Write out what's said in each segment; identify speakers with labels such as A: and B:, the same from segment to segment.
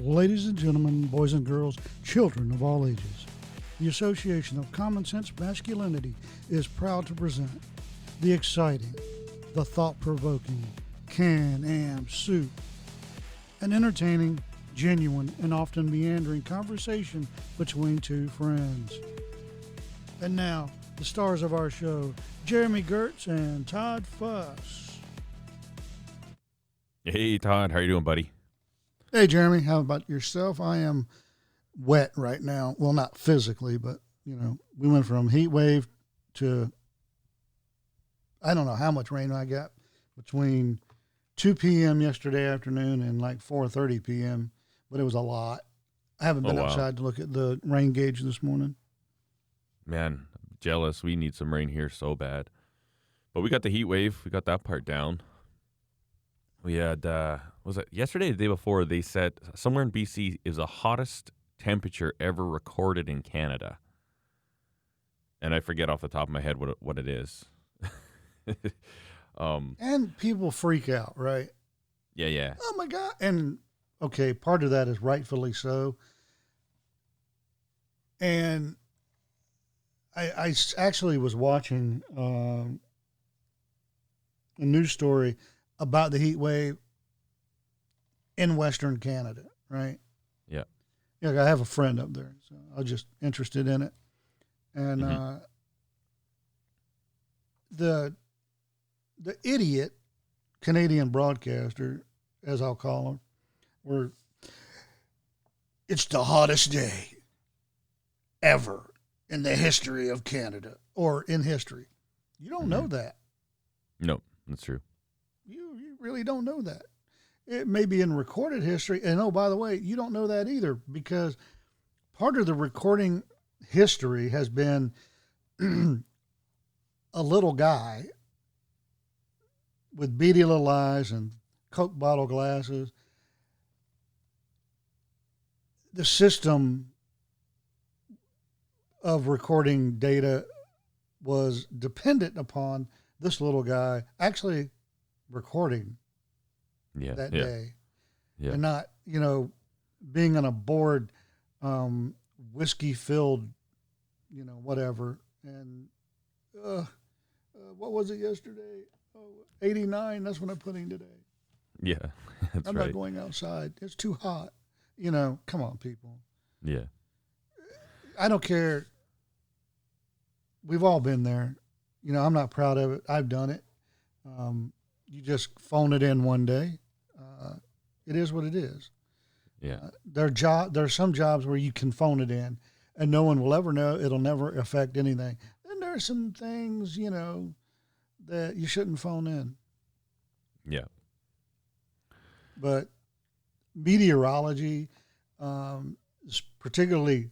A: Ladies and gentlemen, boys and girls, children of all ages, the Association of Common Sense Masculinity is proud to present the exciting, the thought provoking Can Am Soup, an entertaining, genuine, and often meandering conversation between two friends. And now, the stars of our show, Jeremy Gertz and Todd Fuss.
B: Hey Todd, how you doing, buddy?
A: Hey, Jeremy, how about yourself? I am wet right now. Well, not physically, but, you know, we went from heat wave to I don't know how much rain I got between 2 p.m. yesterday afternoon and like 4:30 p.m., but it was a lot. I haven't
B: Oh,
A: been
B: wow.
A: outside to look at the rain gauge this morning.
B: Man, I'm jealous. We need some rain here so bad. But we got the heat wave. We got that part down. We had uh was it yesterday the day before they said somewhere in BC is the hottest temperature ever recorded in Canada. And I forget off the top of my head what it, what it is. um
A: And people freak out, right?
B: yeah, yeah.
A: oh my god and okay part of that is rightfully so and I, I actually was watching um, a news story about the heat wave in western canada right
B: Yeah.
A: yeah i have a friend up there so i was just interested in it and
B: Mhm.
A: uh the the idiot Canadian broadcaster, as I'll call him, were it's the hottest day ever in the history of Canada or in history. You don't know
B: Mhm.
A: that.
B: No, that's true.
A: You you really don't know that. It may be in recorded history. And oh, by the way, you don't know that either because part of the recording history has been a little guy with beady little eyes and Coke bottle glasses. The system of recording data was dependent upon this little guy actually recording
B: Yeah.
A: that
B: yeah.
A: day
B: Yeah.
A: and not, you know, being on a board, um, whiskey filled, you know, whatever. And uh, uh, what was it yesterday? Oh, 89. That's what I'm putting today.
B: Yeah. That's
A: I'm
B: right.
A: not going outside. It's too hot. You know, come on, people.
B: yeah.
A: I don't care. We've all been there. You know, I'm not proud of it. I've done it. Um, you just phone it in one day. Uh, it is what it is.
B: Yeah.
A: Uh, there job there are some jobs where you can phone it in and no one will ever know it'll never affect anything then there are some things you know that you shouldn't phone in
B: Yeah.
A: but meteorology um, particularly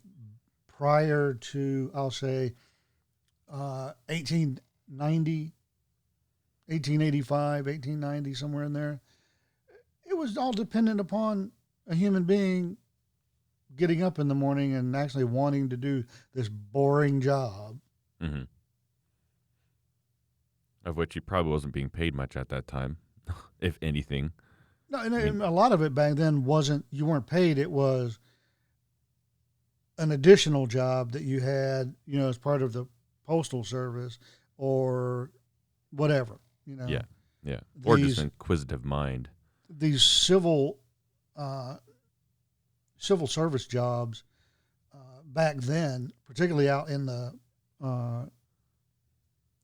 A: prior to i'll say uh, 1890 1885 1890 somewhere in there was all dependent upon a human being getting up in the morning and actually wanting to do this boring job
B: hmm Of which he probably wasn't being paid much at that time, if anything.
A: no and,
B: I mean-
A: and a lot of it back then wasn't you weren't paid it was an additional job that you had you know as part of the postal service or whatever you know
B: Yeah. Yeah. Or just an inquisitive mind.
A: These civil uh, civil service jobs uh, back then, particularly out in the uh,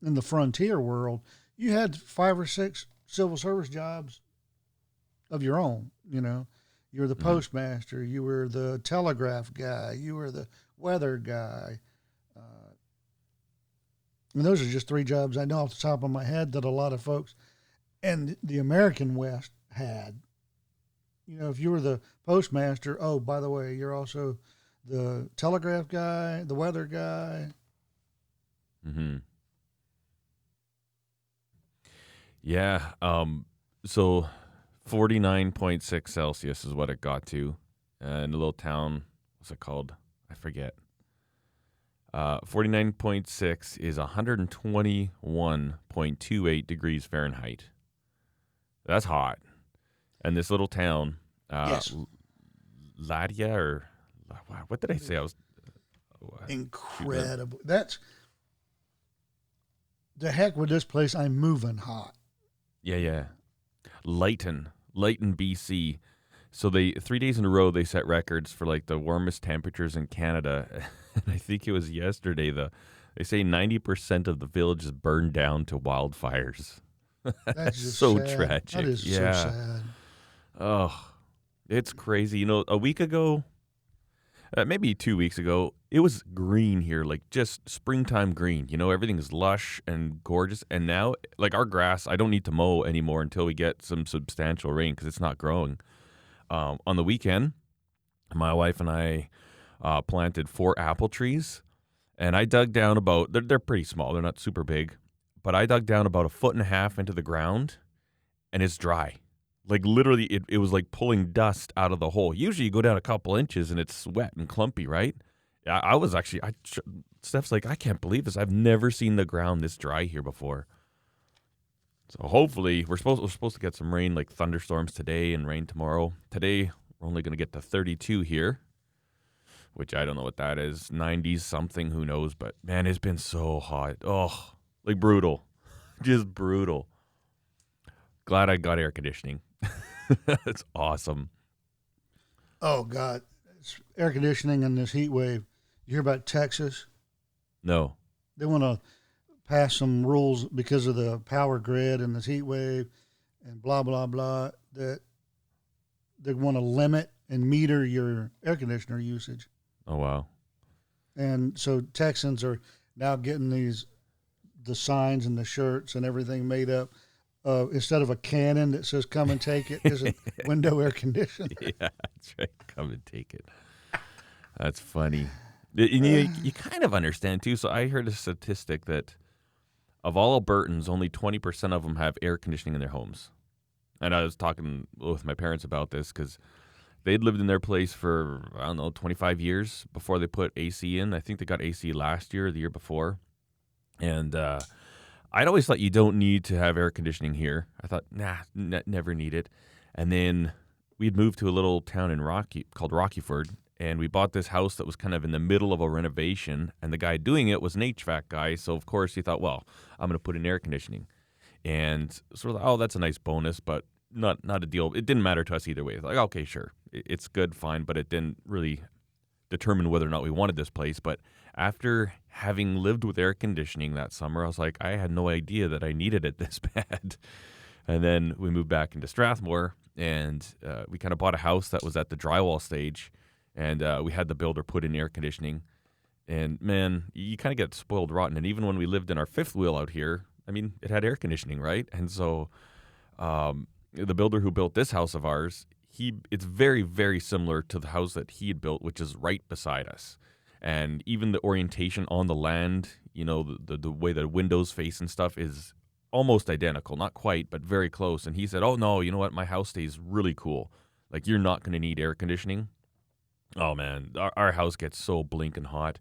A: in the frontier world, you had five or six civil service jobs of your own. You know, you were the
B: Mhm.
A: postmaster, you were the telegraph guy, you were the weather guy. Uh, and those are just three jobs I know off the top of my head that a lot of folks and the American West had. You know, if you were the postmaster, oh, by the way, you're also the telegraph guy, the weather guy.
B: hmm Yeah. Um. So, forty nine point six Celsius is what it got to, uh, in a little town. What's it called? I forget. Uh, forty nine point six is one hundred and twenty one point two eight degrees Fahrenheit. That's hot. And this little town, uh,
A: Yes.
B: Ladia or what did I say? I was
A: incredible. That's the heck with this place. I'm moving hot.
B: Yeah, yeah. Lytton, Lytton, BC. So they three days in a row they set records for like the warmest temperatures in Canada. and I think it was yesterday. The they say ninety percent of the village is burned down to wildfires.
A: That's just
B: so
A: sad.
B: tragic.
A: That is
B: yeah.
A: so sad.
B: Oh, it's crazy. You know, a week ago, uh, maybe two weeks ago, it was green here, like just springtime green. You know, everything is lush and gorgeous. And now, like our grass, I don't need to mow anymore until we get some substantial rain because it's not growing. Um, on the weekend, my wife and I uh, planted four apple trees, and I dug down about. They're they're pretty small. They're not super big, but I dug down about a foot and a half into the ground, and it's dry. Like literally, it, it was like pulling dust out of the hole. Usually, you go down a couple inches and it's wet and clumpy, right? I, I was actually. I Steph's like, I can't believe this. I've never seen the ground this dry here before. So hopefully, we're supposed we're supposed to get some rain, like thunderstorms today and rain tomorrow. Today, we're only going to get to 32 here, which I don't know what that is. 90s something, who knows? But man, it's been so hot. Oh, like brutal, just brutal. Glad I got air conditioning. It's awesome.
A: Oh God, it's air conditioning and this heat wave. You hear about Texas?
B: No.
A: They want to pass some rules because of the power grid and this heat wave and blah blah blah that they want to limit and meter your air conditioner usage.
B: Oh wow.
A: And so Texans are now getting these the signs and the shirts and everything made up. Uh, instead of a cannon that says "Come and take it," is a window air conditioner.
B: yeah, that's right. Come and take it. That's funny. And you, you kind of understand too. So I heard a statistic that of all Albertans, only 20% of them have air conditioning in their homes. And I was talking with my parents about this because they'd lived in their place for, I don't know, 25 years before they put AC in. I think they got AC last year or the year before. And uh, I'd always thought you don't need to have air conditioning here. I thought, nah, never need it. And then we'd moved to a little town in Rocky called Rockyford, and we bought this house that was kind of in the middle of a renovation. And the guy doing it was an HVAC guy, so of course he thought, well, I'm going to put in air conditioning, and sort of, oh, that's a nice bonus, but not not a deal. It didn't matter to us either way. Like, okay, sure, it's good, fine, but it didn't really determine whether or not we wanted this place. But after having lived with air conditioning that summer, I was like, I had no idea that I needed it this bad. And then we moved back into Strathmore, and uh, we kind of bought a house that was at the drywall stage, and uh, we had the builder put in air conditioning. And man, you kind of get spoiled rotten. And even when we lived in our fifth wheel out here, I mean, it had air conditioning, right? And so, um, the builder who built this house of ours, he it's very very similar to the house that he had built, which is right beside us. And even the orientation on the land, you know, the, the, the way the windows face and stuff is almost identical, not quite, but very close. And he said, "Oh no, you know what? My house stays really cool. Like you're not going to need air conditioning." Oh man, our, our house gets so blinking hot.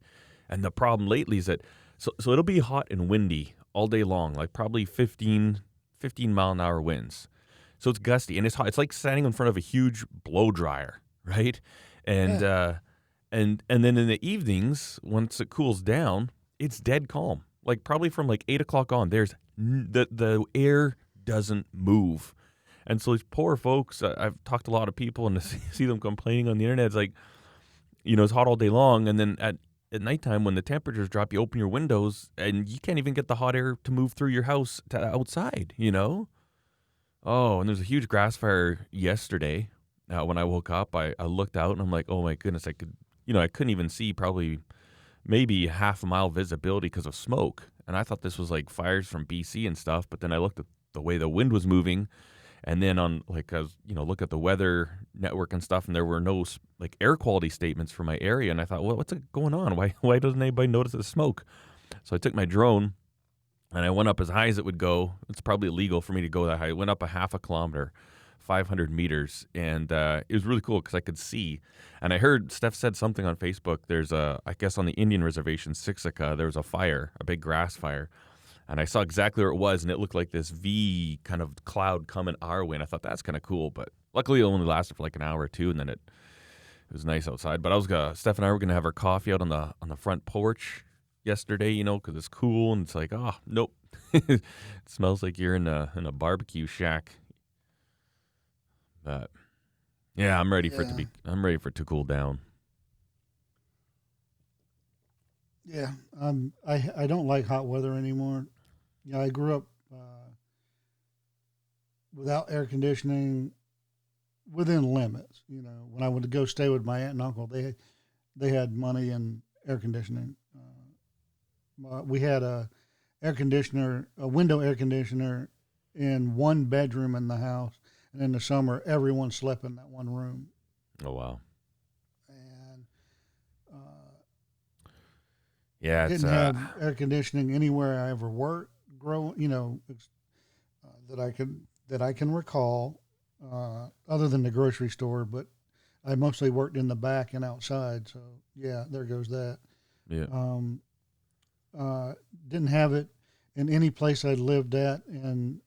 B: And the problem lately is that so so it'll be hot and windy all day long, like probably 15, 15 mile an hour winds. So it's gusty and it's hot. It's like standing in front of a huge blow dryer, right? And uh and and then in the evenings, once it cools down, it's dead calm. Like probably from like eight o'clock on, there's the the air doesn't move. And so these poor folks, I've talked to a lot of people and see, see them complaining on the internet. It's like, you know, it's hot all day long, and then at at nighttime when the temperatures drop, you open your windows and you can't even get the hot air to move through your house to outside. You know. Oh, and there's a huge grass fire yesterday. Uh, when I woke up, I, I looked out and I'm like, oh my goodness, I could, you know, I couldn't even see probably maybe half a mile visibility because of smoke. And I thought this was like fires from BC and stuff. But then I looked at the way the wind was moving, and then on like I was, you know, look at the weather network and stuff, and there were no like air quality statements for my area. And I thought, well, what's going on? Why why doesn't anybody notice the smoke? So I took my drone and I went up as high as it would go. It's probably illegal for me to go that high. I went up a half a kilometer, 500 meters, and uh, it was really cool because I could see. And I heard Steph said something on Facebook. There's a, I guess on the Indian reservation, Siksika, there was a fire, a big grass fire. And I saw exactly where it was, and it looked like this V kind of cloud coming our way. And I thought that's kind of cool, but luckily it only lasted for like an hour or two, and then it it was nice outside. But I was gonna Steph and I were gonna have our coffee out on the on the front porch yesterday, you know, because it's cool and it's like, oh nope, it smells like you're in a in a barbecue shack. But yeah, I'm ready for it to be. I'm ready for it to cool down.
A: Yeah, um, I I don't like hot weather anymore. Yeah, I grew up uh, without air conditioning, within limits. You know, when I would go stay with my aunt and uncle, they they had money and air conditioning. Uh, we had a air conditioner, a window air conditioner, in one bedroom in the house, and in the summer, everyone slept in that one room.
B: Oh wow.
A: And uh,
B: Yeah, it's
A: didn't
B: uh,
A: have air conditioning anywhere I ever worked. Grow, you know, uh, that I can that I can recall, uh, other than the grocery store. But I mostly worked in the back and outside. So yeah, there goes that.
B: yeah.
A: Um, uh, didn't have it in any place I'd lived at in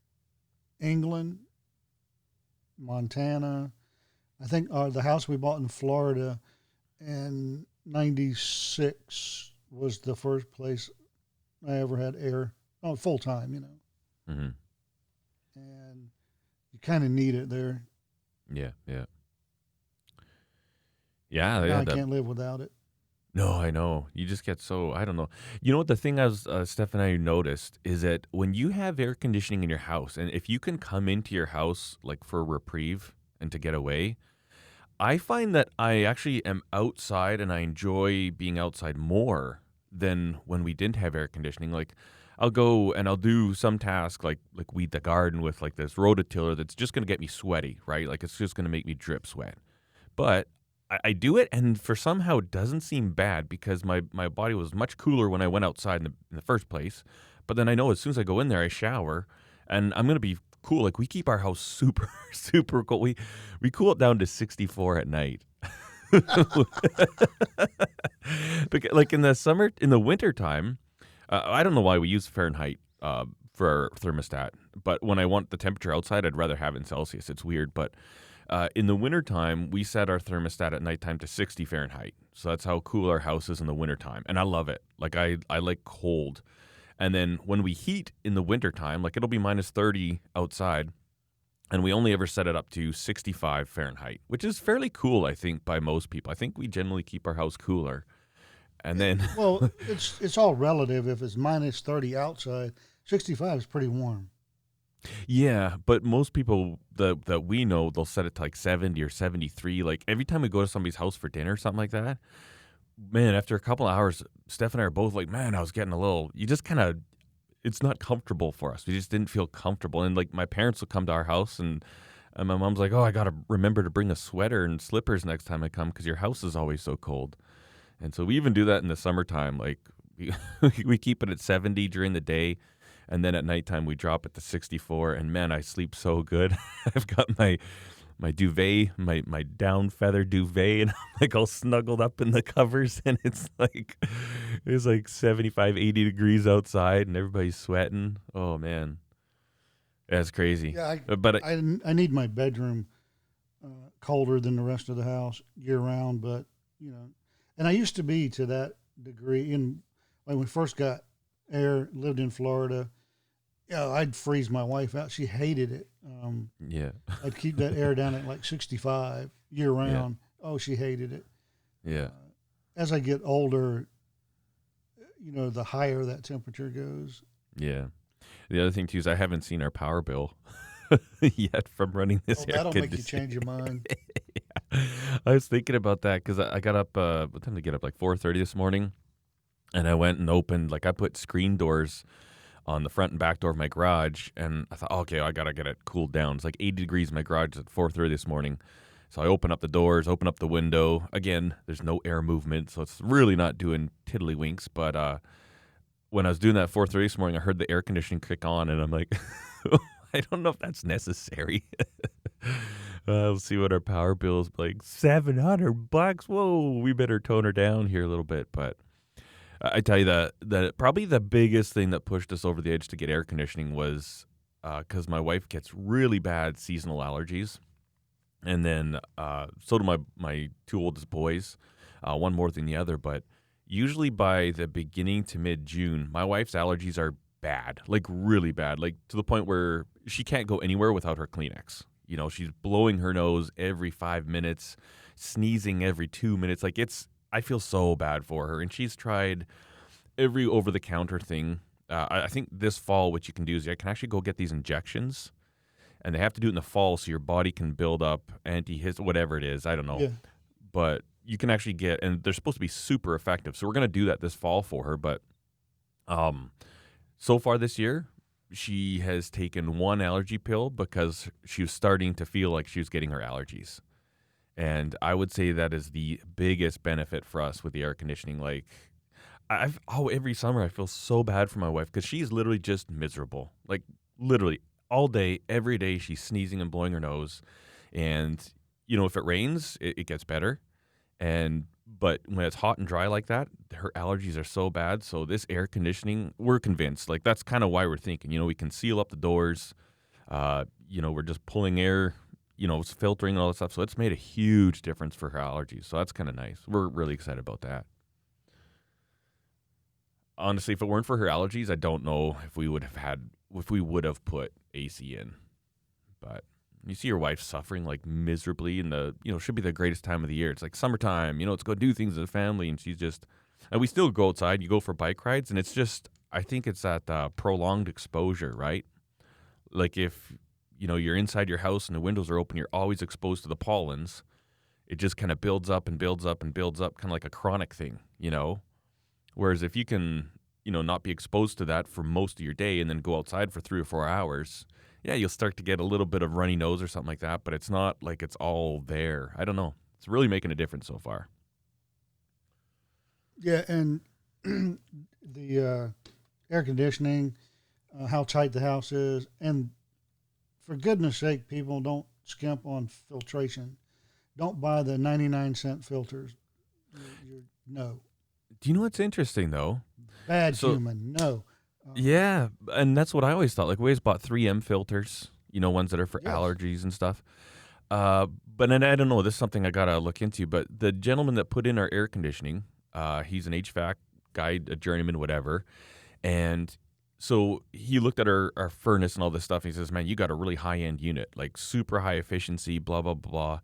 A: England, Montana. I think uh, the house we bought in Florida in '96 was the first place I ever had air, oh, full time, you know,
B: hmm
A: and you kind of need it there.
B: Yeah, yeah. Yeah.
A: I
B: that-
A: can't live without it.
B: No, I know. You just get so I don't know. You know what the thing is, uh, Steph and I noticed is that when you have air conditioning in your house, and if you can come into your house like for a reprieve and to get away, I find that I actually am outside and I enjoy being outside more than when we didn't have air conditioning. Like I'll go and I'll do some task like like weed the garden with like this rototiller that's just gonna get me sweaty, right? Like it's just gonna make me drip sweat. But I, I do it, and for somehow it doesn't seem bad because my, my body was much cooler when I went outside in the, in the first place. But then I know as soon as I go in there, I shower, and I'm gonna be cool. Like we keep our house super super cool. We we cool it down to 64 at night. Like in the summer, in the winter time, uh, I don't know why we use Fahrenheit uh, for our thermostat, but when I want the temperature outside, I'd rather have it in Celsius. It's weird, but uh, in the wintertime, we set our thermostat at nighttime to 60 Fahrenheit. So that's how cool our house is in the wintertime. And I love it. Like, I, I like cold. And then when we heat in the wintertime, like it'll be minus 30 outside, and we only ever set it up to 65 Fahrenheit, which is fairly cool, I think, by most people. I think we generally keep our house cooler. And then,
A: Well, it's it's all relative. If it's minus thirty outside, sixty-five is pretty warm.
B: Yeah, but most people that that we know, they'll set it to like 70 or 73. Like every time we go to somebody's house for dinner or something like that, man, after a couple of hours, Steph and I are both like, man, I was getting a little, you just kind of, it's not comfortable for us. We just didn't feel comfortable. And like my parents will come to our house and, and my mom's like, oh, I got to remember to bring a sweater and slippers next time I come because your house is always so cold. And so we even do that in the summertime. Like we, we keep it at 70 during the day. And then at nighttime, we drop it to 64. And man, I sleep so good. I've got my my duvet, my my down feather duvet, and I'm like all snuggled up in the covers, and it's like it's like 75, 80 degrees outside, and everybody's sweating. Oh man, that's crazy.
A: Yeah, I,
B: Uh, but I,
A: I, I need my bedroom uh, colder than the rest of the house year round, but you know, and I used to be to that degree. In when we first got air, lived in Florida, yeah, I'd freeze my wife out. She hated it. Um,
B: yeah,
A: I'd keep that air down at like 65 year round. Oh, she hated it.
B: yeah,
A: As I get older, you know, the higher that temperature goes.
B: yeah. The other thing too is I haven't seen our power bill yet from running this
A: Oh, that'll make you change your mind. yeah.
B: I was thinking about that because I I got up. Uh, what time did I get up? Like four thirty this morning, and I went and opened. Like I put screen doors on the front and back door of my garage, and I thought, okay, I gotta get it cooled down. It's like eighty degrees in my garage at four thirty this morning. So I open up the doors, open up the window. Again, there's no air movement, so it's really not doing tiddlywinks. But uh, when I was doing that four thirty this morning, I heard the air conditioning kick on, and I'm like, I don't know if that's necessary. Uh, let's see what our power bill is like. Seven hundred bucks. Whoa, we better tone her down here a little bit. But I tell you that that probably the biggest thing that pushed us over the edge to get air conditioning was because my wife gets really bad seasonal allergies, and then uh, so do my my two oldest boys, uh, one more than the other. But usually by the beginning to mid June, my wife's allergies are bad, like really bad, like to the point where she can't go anywhere without her Kleenex. You know, she's blowing her nose every five minutes, sneezing every two minutes. Like it's, I feel so bad for her. And she's tried every over the counter thing. Uh, I I think this fall, what you can do is you can actually go get these injections, and they have to do it in the fall so your body can build up anti-hist, whatever it is. I don't know
A: Yeah.
B: but you can actually get and they're supposed to be super effective. So we're gonna do that this fall for her. But um so far this year, she has taken one allergy pill because she was starting to feel like she was getting her allergies. And I would say that is the biggest benefit for us with the air conditioning. Like I've oh every summer I feel so bad for my wife because she's literally just miserable. Like literally all day, every day she's sneezing and blowing her nose. And you know, if it rains, it, it gets better. And but when it's hot and dry like that, her allergies are so bad. So this air conditioning, we're convinced. Like that's kind of why we're thinking. You know, we can seal up the doors. Uh, you know, we're just pulling air. You know, it's filtering and all that stuff. So it's made a huge difference for her allergies. So that's kind of nice. We're really excited about that. Honestly, if it weren't for her allergies, I don't know if we would have had if we would have put AC in. But you see your wife suffering like miserably in the you know should be the greatest time of the year. It's like summertime, you know, let's go do things as a family, and she's just and we still go outside. You go for bike rides, and it's just I think it's that uh, prolonged exposure, right? Like if you know you're inside your house and the windows are open, you're always exposed to the pollens. It just kind of builds up and builds up and builds up, kind of like a chronic thing, you know. Whereas if you can, you know, not be exposed to that for most of your day and then go outside for three or four hours, yeah, you'll start to get a little bit of runny nose or something like that, but it's not like it's all there. I don't know. It's really making a difference so far.
A: Yeah, and the uh, air conditioning, uh, how tight the house is, and for goodness sake, people don't skimp on filtration. Don't buy the ninety-nine cent filters. You're, no,
B: Do you know what's interesting though?
A: bad
B: So-
A: human. No. Uh,
B: Yeah, and that's what I always thought. Like we always bought 3M filters, you know, ones that are for
A: Yes.
B: allergies and stuff. Uh, but and I don't know. This is something I gotta look into. But the gentleman that put in our air conditioning, uh, he's an HVAC guy, a journeyman, whatever, and so he looked at our, our furnace and all this stuff. And he says, "Man, you got a really high end unit, like super high efficiency, blah blah blah."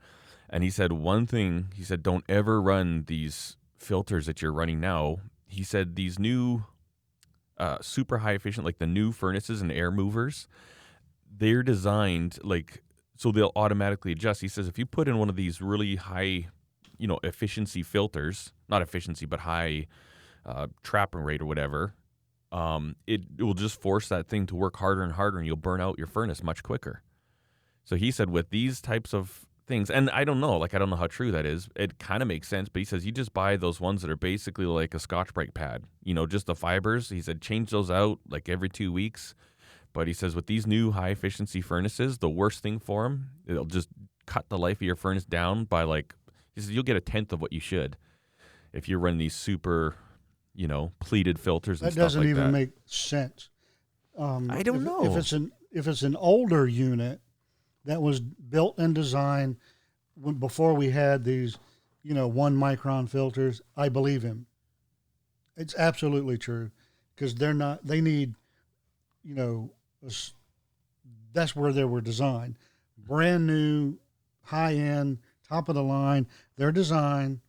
B: And he said one thing. He said, "Don't ever run these filters that you're running now." He said these new uh, super high efficient, like the new furnaces and air movers, they're designed like so they'll automatically adjust. He says if you put in one of these really high, you know, efficiency filters, not efficiency, but high uh, trapping rate or whatever, um, it, it will just force that thing to work harder and harder, and you'll burn out your furnace much quicker. So he said with these types of things, and I don't know, like I don't know how true that is. It kind of makes sense, but he says you just buy those ones that are basically like a Scotch Brite pad, you know, just the fibers. He said change those out like every two weeks. But he says with these new high efficiency furnaces, the worst thing for them, it'll just cut the life of your furnace down by like, he says you'll get a tenth of what you should if you run these super, you know, pleated filters and
A: That
B: stuff
A: doesn't even make sense. Um,
B: I don't
A: if,
B: know.
A: if it's an if it's an older unit that was built and designed when, before we had these, you know, one micron filters. I believe him. It's absolutely true because they're not. They need, you know, a that's where they were designed. Brand new, high end, top of the line. They're designed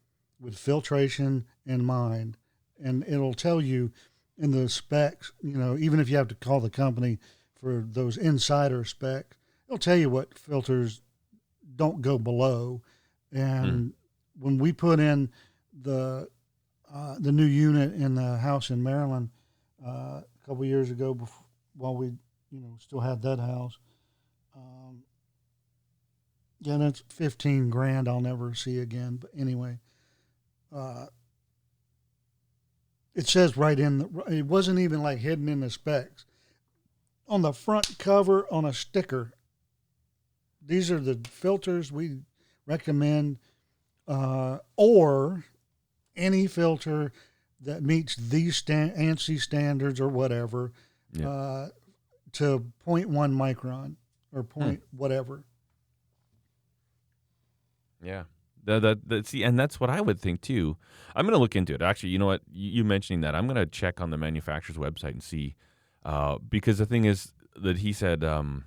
A: with filtration in mind, and it'll tell you in the specs. You know, even if you have to call the company for those insider specs, it'll tell you what filters don't go below. And when we put in the uh, the new unit in the house in Maryland uh, a couple years ago, before, while we you know still had that house. Um, yeah, that's fifteen grand. I'll never see again. But anyway, uh, it says right in the. It wasn't even like hidden in the specs. On the front cover, on a sticker. These are the filters we recommend, uh, or any filter that meets these stan- ANSI standards or whatever
B: Yeah.
A: uh, to 0.1 micron or point whatever.
B: Yeah. That, that, that, see, and that's what I would think too. I'm going to look into it. Actually, you know what? You, you mentioning that, I'm going to check on the manufacturer's website and see. Uh, because the thing is that he said, um,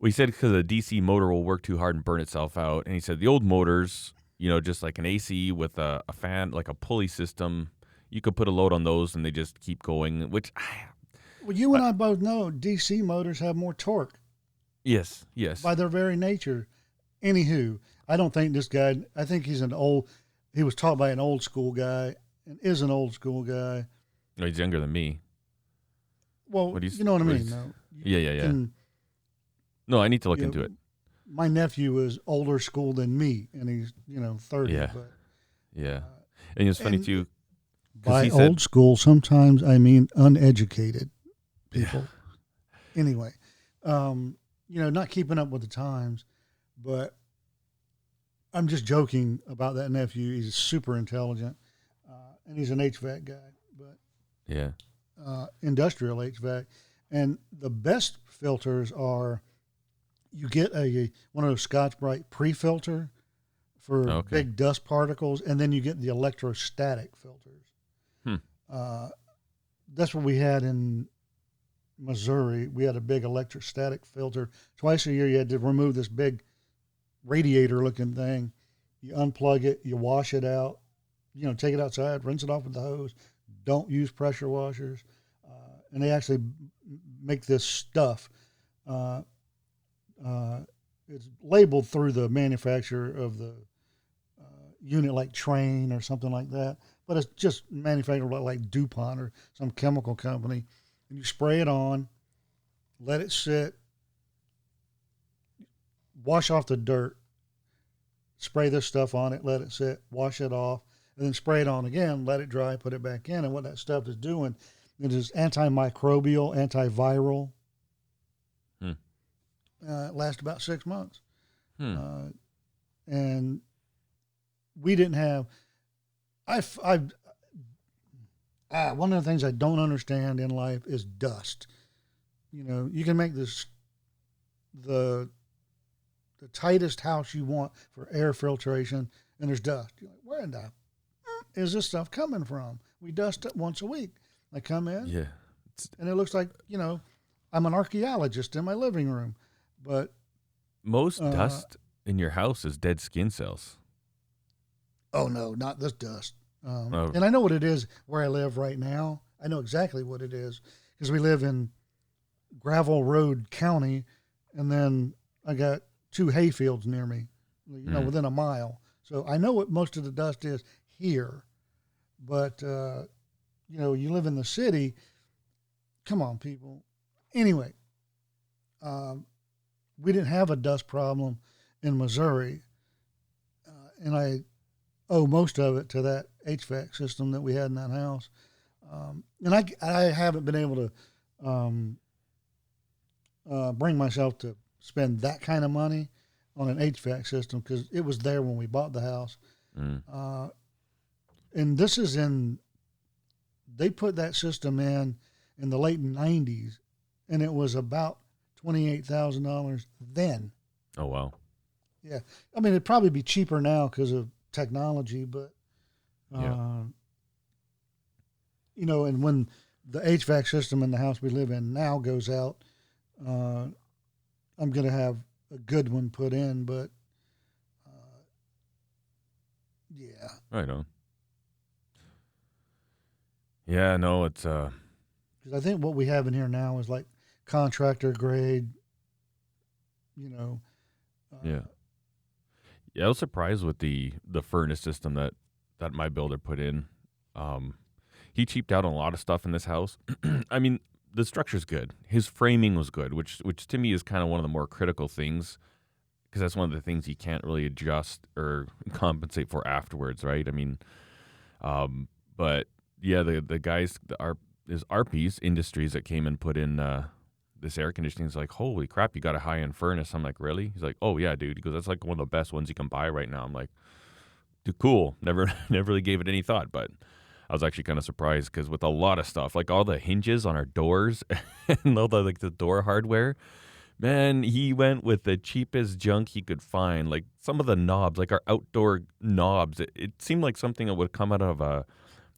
B: well, he said because the DC motor will work too hard and burn itself out. And he said the old motors, you know, just like an AC with a, a fan, like a pulley system, you could put a load on those and they just keep going, which,
A: Well, you and I both know DC motors have more torque
B: yes, yes.
A: by their very nature. Anywho, I don't think this guy. I think he's an old. He was taught by an old school guy and is an old school guy.
B: No, he's younger than me.
A: Well,
B: What he's-
A: you know what I mean. though.
B: Yeah, yeah, yeah.
A: Can-
B: No, I need to look into
A: know,
B: it.
A: My nephew is older school than me, and he's you know thirty.
B: Yeah.
A: But
B: Yeah. And it's funny
A: and-
B: too.
A: by
B: said-
A: old school, sometimes I mean uneducated people. Anyway, um, you know, not keeping up with the times, but I'm just joking about that nephew. He's super intelligent, uh, and he's an HVAC guy, but
B: Yeah.
A: uh, industrial HVAC. And the best filters are you get a one of those Scotch Brite pre-filter for
B: Okay.
A: big dust particles, and then you get the electrostatic filters.
B: Hmm.
A: Uh, that's what we had in Missouri. We had a big electrostatic filter. Twice a year, you had to remove this big radiator-looking thing. You unplug it, you wash it out, you know, take it outside, rinse it off with the hose. Don't use pressure washers. Uh, and they actually make this stuff. Uh, uh, it's labeled through the manufacturer of the uh, unit, like Trane or something like that. But it's just manufactured like, like DuPont or some chemical company. And you spray it on, let it sit, wash off the dirt, spray this stuff on it, let it sit, wash it off, and then spray it on again, let it dry, put it back in. And what that stuff is doing, it is antimicrobial, antiviral.
B: Hmm.
A: Uh, it lasts about six months.
B: Hmm.
A: Uh, and we didn't have. I, I, ah, one of the things I don't understand in life is dust. You know, you can make this the the tightest house you want for air filtration, and there's dust. You're like, where in the is this stuff coming from? We dust it once a week. I come in,
B: yeah.
A: and it looks like you know, I'm an archaeologist in my living room, but
B: Most
A: Uh,
B: dust in your house is dead skin cells.
A: Oh no, not this dust. Um,
B: Oh.
A: And I know what it is where I live right now. I know exactly what it is because we live in Gravel Road County, and then I got two hay fields near me, you know,
B: Mm.
A: within a mile. So I know what most of the dust is here, but uh, you know, you live in the city. Come on, people. Anyway, um, we didn't have a dust problem in Missouri, uh, and I owe most of it to that HVAC system that we had in that house. Um, and I, I haven't been able to um, uh, bring myself to spend that kind of money on an HVAC system because it was there when we bought the house.
B: Mm.
A: Uh, and this is in, they put that system in in the late 90s, and it was about $28,000 then.
B: Oh wow. Yeah.
A: I mean, it'd probably be cheaper now because of technology, but uh,
B: Yeah.
A: you know, and when the HVAC system in the house we live in now goes out, uh, I'm going to have a good one put in, but uh, yeah,
B: Right on. Yeah, no, it's uh
A: because I think what we have in here now is like contractor grade, you know. Uh,
B: Yeah. Yeah, I was surprised with the the furnace system that that my builder put in. Um, he cheaped out on a lot of stuff in this house. I mean, the structure's good. His framing was good, which which to me is kind of one of the more critical things because that's one of the things you can't really adjust or compensate for afterwards, right? I mean, um, but yeah, the the guys, the R is RP's Industries that came and put in uh, this air conditioning is like, holy crap, you got a high end furnace. I'm like, really? He's like, oh yeah, dude. Goes, that's like one of the best ones you can buy right now. I'm like, cool. Never, never really gave it any thought, but I was actually kind of surprised because with a lot of stuff, like all the hinges on our doors and all the like the door hardware, Man, he went with the cheapest junk he could find. Like some of the knobs, like our outdoor knobs. It, it seemed like something that would come out of a,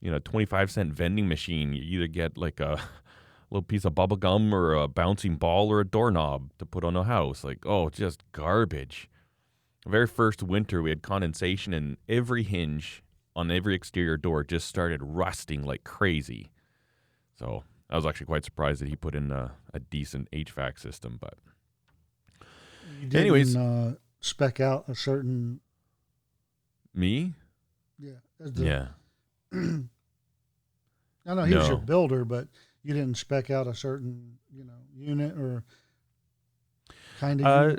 B: you know, 25 cent vending machine. You either get like a little piece of bubble gum or a bouncing ball or a doorknob to put on a house. Like, oh, just garbage. The very first winter, we had condensation in every hinge on every exterior door just started rusting like crazy. So I was actually quite surprised that he put in a, a decent HVAC system. But
A: You didn't,
B: Anyways.
A: uh, spec out a certain
B: me,
A: yeah. the-
B: yeah,
A: I know he was your builder, but you didn't spec out a certain you know unit or kind of.
B: uh,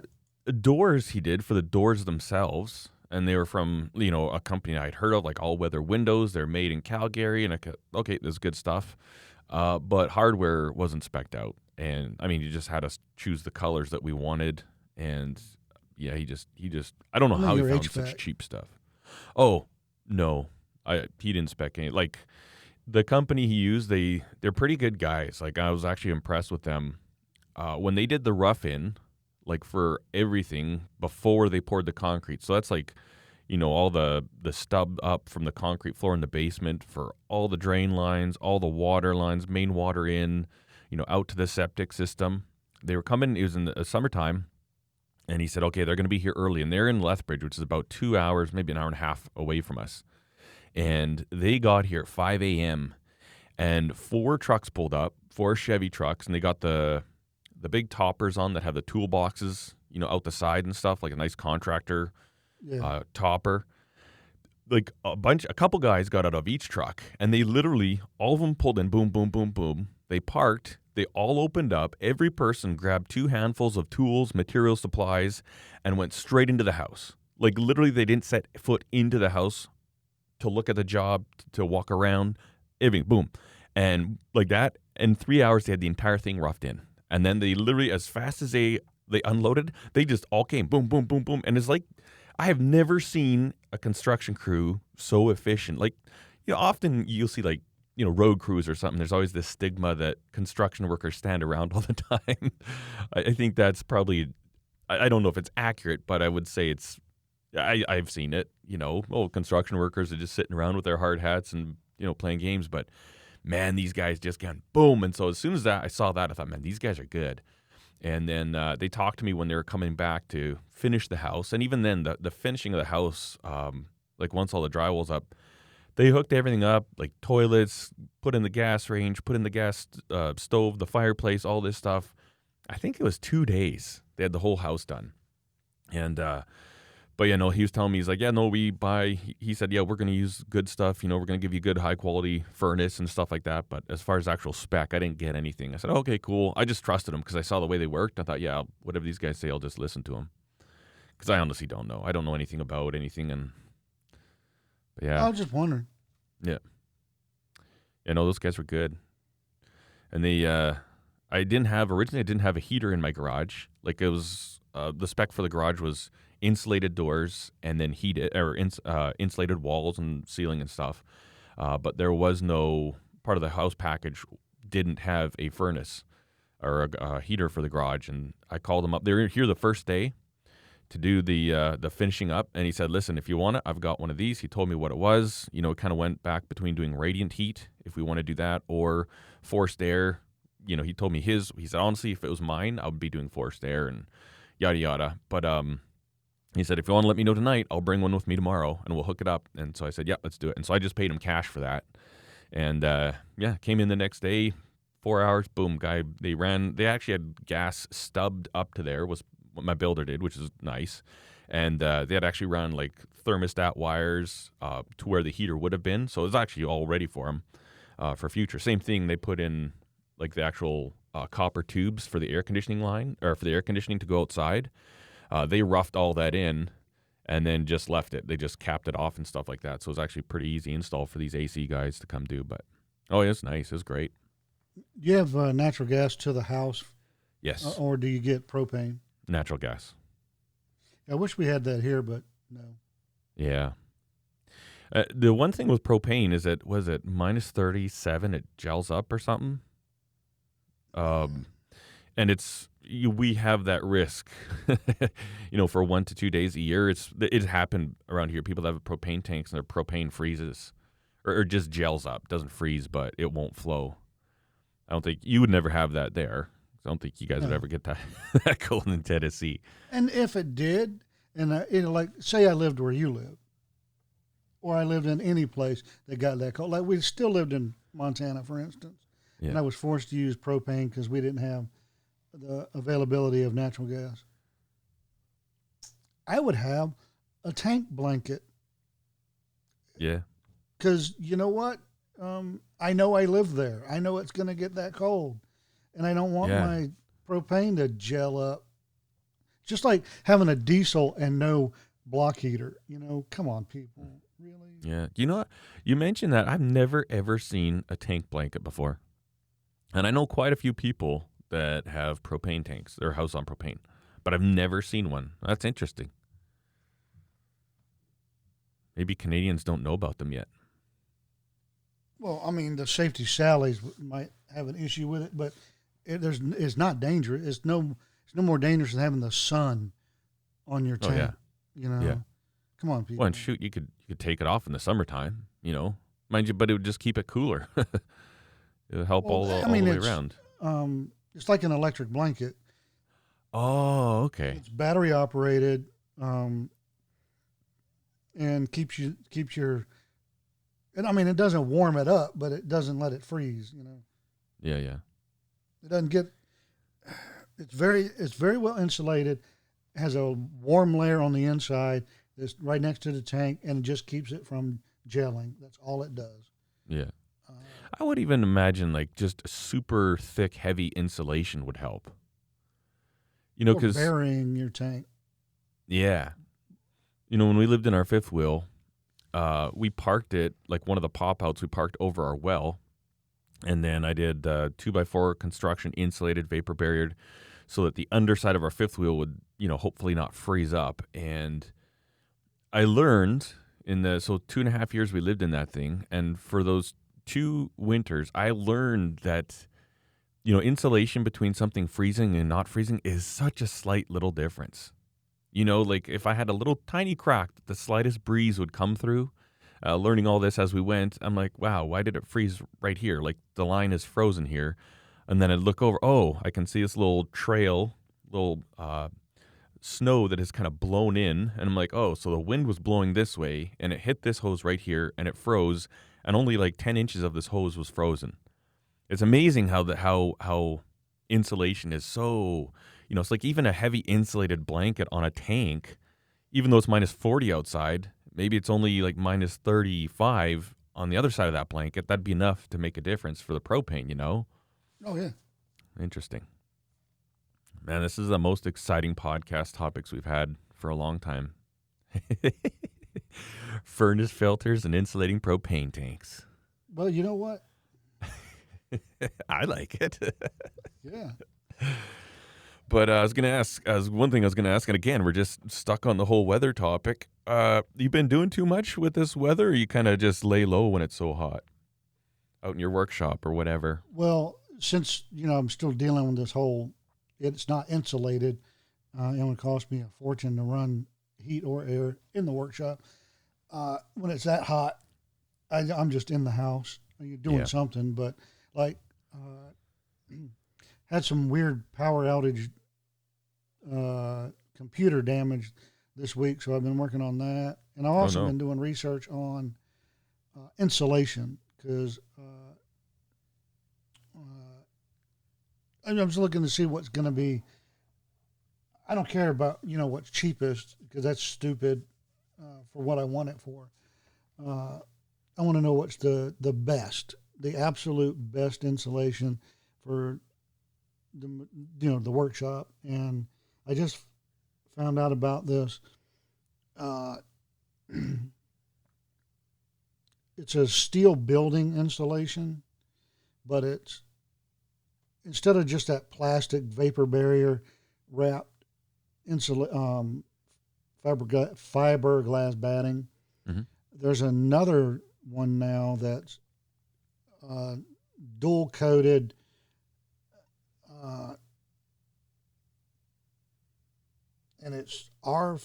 B: doors he did for the doors themselves, and they were from you know a company I'd heard of, like All Weather Windows. They're made in Calgary, and I could, okay, this is good stuff. Uh, but hardware wasn't specked out, and I mean, he just had us choose the colors that we wanted, and yeah, he just he just I don't know
A: Only
B: how he found
A: HVAC.
B: such cheap stuff. Oh no, I he didn't spec any like the company he used. They they're pretty good guys. Like I was actually impressed with them uh, when they did the rough in, like for everything before they poured the concrete. So that's like you know all the the stub up from the concrete floor in the basement for all the drain lines, all the water lines, main water in, you know, out to the septic system. They were coming. It was in the uh, summertime, and he said, "Okay, they're going to be here early." And they're in Lethbridge, which is about two hours, maybe an hour and a half away from us. And they got here at 5 a.m. and four trucks pulled up, four Chevy trucks, and they got the the big toppers on that have the toolboxes, you know, out the side and stuff, like a nice contractor
A: yeah.
B: uh, topper. Like a bunch, a couple guys got out of each truck, and they literally all of them pulled in. Boom, boom, boom, boom. They parked. They all opened up. Every person grabbed two handfuls of tools, material supplies, and went straight into the house. Like literally, they didn't set foot into the house to look at the job, to walk around. Everything, boom, and like that. In three hours, they had the entire thing roughed in, and then they literally, as fast as they they unloaded, they just all came, boom, boom, boom, boom, and it's like I have never seen a construction crew so efficient. Like, you know, often you'll see like, you know, road crews or something. There's always this stigma that construction workers stand around all the time. I, think that's probably, I, don't know if it's accurate, but I would say it's, I, I've seen it, you know, oh, construction workers are just sitting around with their hard hats and, you know, playing games. But man, these guys just got boom. And so as soon as that I saw that, I thought, man, these guys are good. And then uh, they talked to me when they were coming back to finish the house. And even then, the, the finishing of the house, um, like once all the drywall's up, they hooked everything up, like toilets, put in the gas range, put in the gas uh, stove, the fireplace, all this stuff. I think it was two days. They had the whole house done. And, uh, but you know, he was telling me, he's like, yeah, no, we buy, he- said, yeah, we're going to use good stuff. You know, we're going to give you good high quality furnace and stuff like that. But as far as actual spec, I didn't get anything. I said, okay, cool. I just trusted him because I saw the way they worked. I thought, yeah, whatever these guys say, I'll just listen to them. Because I honestly don't know. I don't know anything about anything. And, but yeah.
A: I was just wondering.
B: Yeah, you know those guys were good and they uh i didn't have originally i didn't have a heater in my garage like it was uh, the spec for the garage was insulated doors and then heated or ins, uh, insulated walls and ceiling and stuff uh, but there was no part of the house package didn't have a furnace or a, a heater for the garage and i called them up they were here the first day to do the uh, the finishing up, and he said, "Listen, if you want it, I've got one of these." He told me what it was. You know, it kind of went back between doing radiant heat, if we want to do that, or forced air. You know, he told me his. He said, honestly, if it was mine, I would be doing forced air and yada yada. But um, he said, if you want to let me know tonight, I'll bring one with me tomorrow, and we'll hook it up. And so I said, yeah, let's do it. And so I just paid him cash for that, and uh, yeah, came in the next day. Four hours, boom, guy. They ran. They actually had gas stubbed up to there. Was what my builder did, which is nice. And uh, they had actually run like thermostat wires uh, to where the heater would have been, so it was actually all ready for them uh, for future. Same thing, they put in like the actual uh, copper tubes for the air conditioning line or for the air conditioning to go outside. Uh, they roughed all that in and then just left it. They just capped it off and stuff like that. So it was actually pretty easy install for these AC guys to come do. But oh, it's nice. It's great.
A: Do you have uh, natural gas to the house,
B: Yes,
A: uh, or do you get propane?
B: natural gas.
A: I wish we had that here, but no.
B: Yeah. Uh, the one thing with propane is that was it minus thirty seven? It gels up or something. Um, and it's you, we have that risk, you know, for one to two days a year. It's it happened around here. People that have propane tanks and their propane freezes, or, or just gels up, doesn't freeze, but it won't flow. I don't think you would never have that there. I don't think you guys would ever get that that cold in Tennessee.
A: And if it did, and I, you know, like say I lived where you live, or I lived in any place that got that cold, like we still lived in Montana, for instance, and I was forced to use propane because we didn't have the availability of natural gas. I would have a tank blanket
B: Yeah,
A: because you know what? Um, I know I live there. I know it's going to get that cold, and I don't want
B: Yeah.
A: my propane to gel up. Just like having a diesel and no block heater. You know, come on, people, really?
B: yeah. You know what? You mentioned that I've never ever seen a tank blanket before, and I know quite a few people that have propane tanks. Their house on propane, but I've never seen one. That's interesting. Maybe Canadians don't know about them yet.
A: Well, I mean, the safety Sallies might have an issue with it, but it, there's it's not dangerous. It's no it's no more dangerous than having the sun on your tank.
B: Oh, yeah.
A: You know,
B: Yeah.
A: come on, people.
B: Well, and shoot, you could you could take it off in the summertime, you know, mind you, but it would just keep it cooler. it would help
A: Well,
B: all,
A: I
B: all
A: mean,
B: the way around.
A: Um, it's like an electric blanket.
B: Oh, okay.
A: It's battery operated, um, and keeps you keeps your. And I mean, it doesn't warm it up, but it doesn't let it freeze. You know,
B: Yeah, yeah.
A: it doesn't get. It's very it's very well insulated. Has a warm layer on the inside that's right next to the tank, and it just keeps it from gelling. That's all it does.
B: Yeah. I would even imagine like just super thick, heavy insulation would help. You know, because
A: burying your tank.
B: yeah, you know when we lived in our fifth wheel, uh, we parked it like one of the pop outs. We parked over our well, and then I did uh, two by four construction insulated vapor barriered, so that the underside of our fifth wheel would you know hopefully not freeze up. And I learned in the so two and a half years we lived in that thing, and for those two winters, I learned that you know insulation between something freezing and not freezing is such a slight little difference. You know, like if I had a little tiny crack that the slightest breeze would come through. Uh, learning all this as we went, I'm like, wow, why did it freeze right here? Like the line is frozen here, and then I look over. Oh, I can see this little trail, little uh, snow that has kind of blown in, and I'm like, oh, so the wind was blowing this way, and it hit this hose right here, and it froze, and only like 10 inches of this hose was frozen. It's amazing how the how how insulation is so, you know, it's like even a heavy insulated blanket on a tank, even though it's minus 40 outside, maybe it's only like minus 35 on the other side of that blanket. That'd be enough to make a difference for the propane, you know?
A: Oh yeah.
B: Interesting. Man, this is the most exciting podcast topics we've had for a long time. Furnace filters and insulating propane tanks.
A: Well, you know what?
B: I like it.
A: Yeah.
B: but uh, I was going to ask, as one thing I was going to ask, and again, we're just stuck on the whole weather topic. Uh, you been doing too much with this weather, or you kind of just lay low when it's so hot out in your workshop or whatever?
A: Well, since you know I'm still dealing with this whole, it's not insulated. Uh, it would cost me a fortune to run heat or air in the workshop. Uh, when it's that hot, I, I'm just in the house. You're doing
B: Yeah.
A: something, but like uh, had some weird power outage, uh, computer damage this week, so I've been working on that, and I've also
B: no.
A: been doing research on uh, insulation because. Uh, uh, I'm just looking to see what's going to be. I don't care about you know what's cheapest because that's stupid uh, for what I want it for. Uh, I want to know what's the the best, the absolute best insulation for the you know the workshop, and I just found out about this. Uh, it's a steel building insulation, but it's instead of just that plastic vapor barrier wrapped insula- um, fiberglass, batting,
B: Mhm.
A: there's another one now that's uh, dual coated uh, and it's R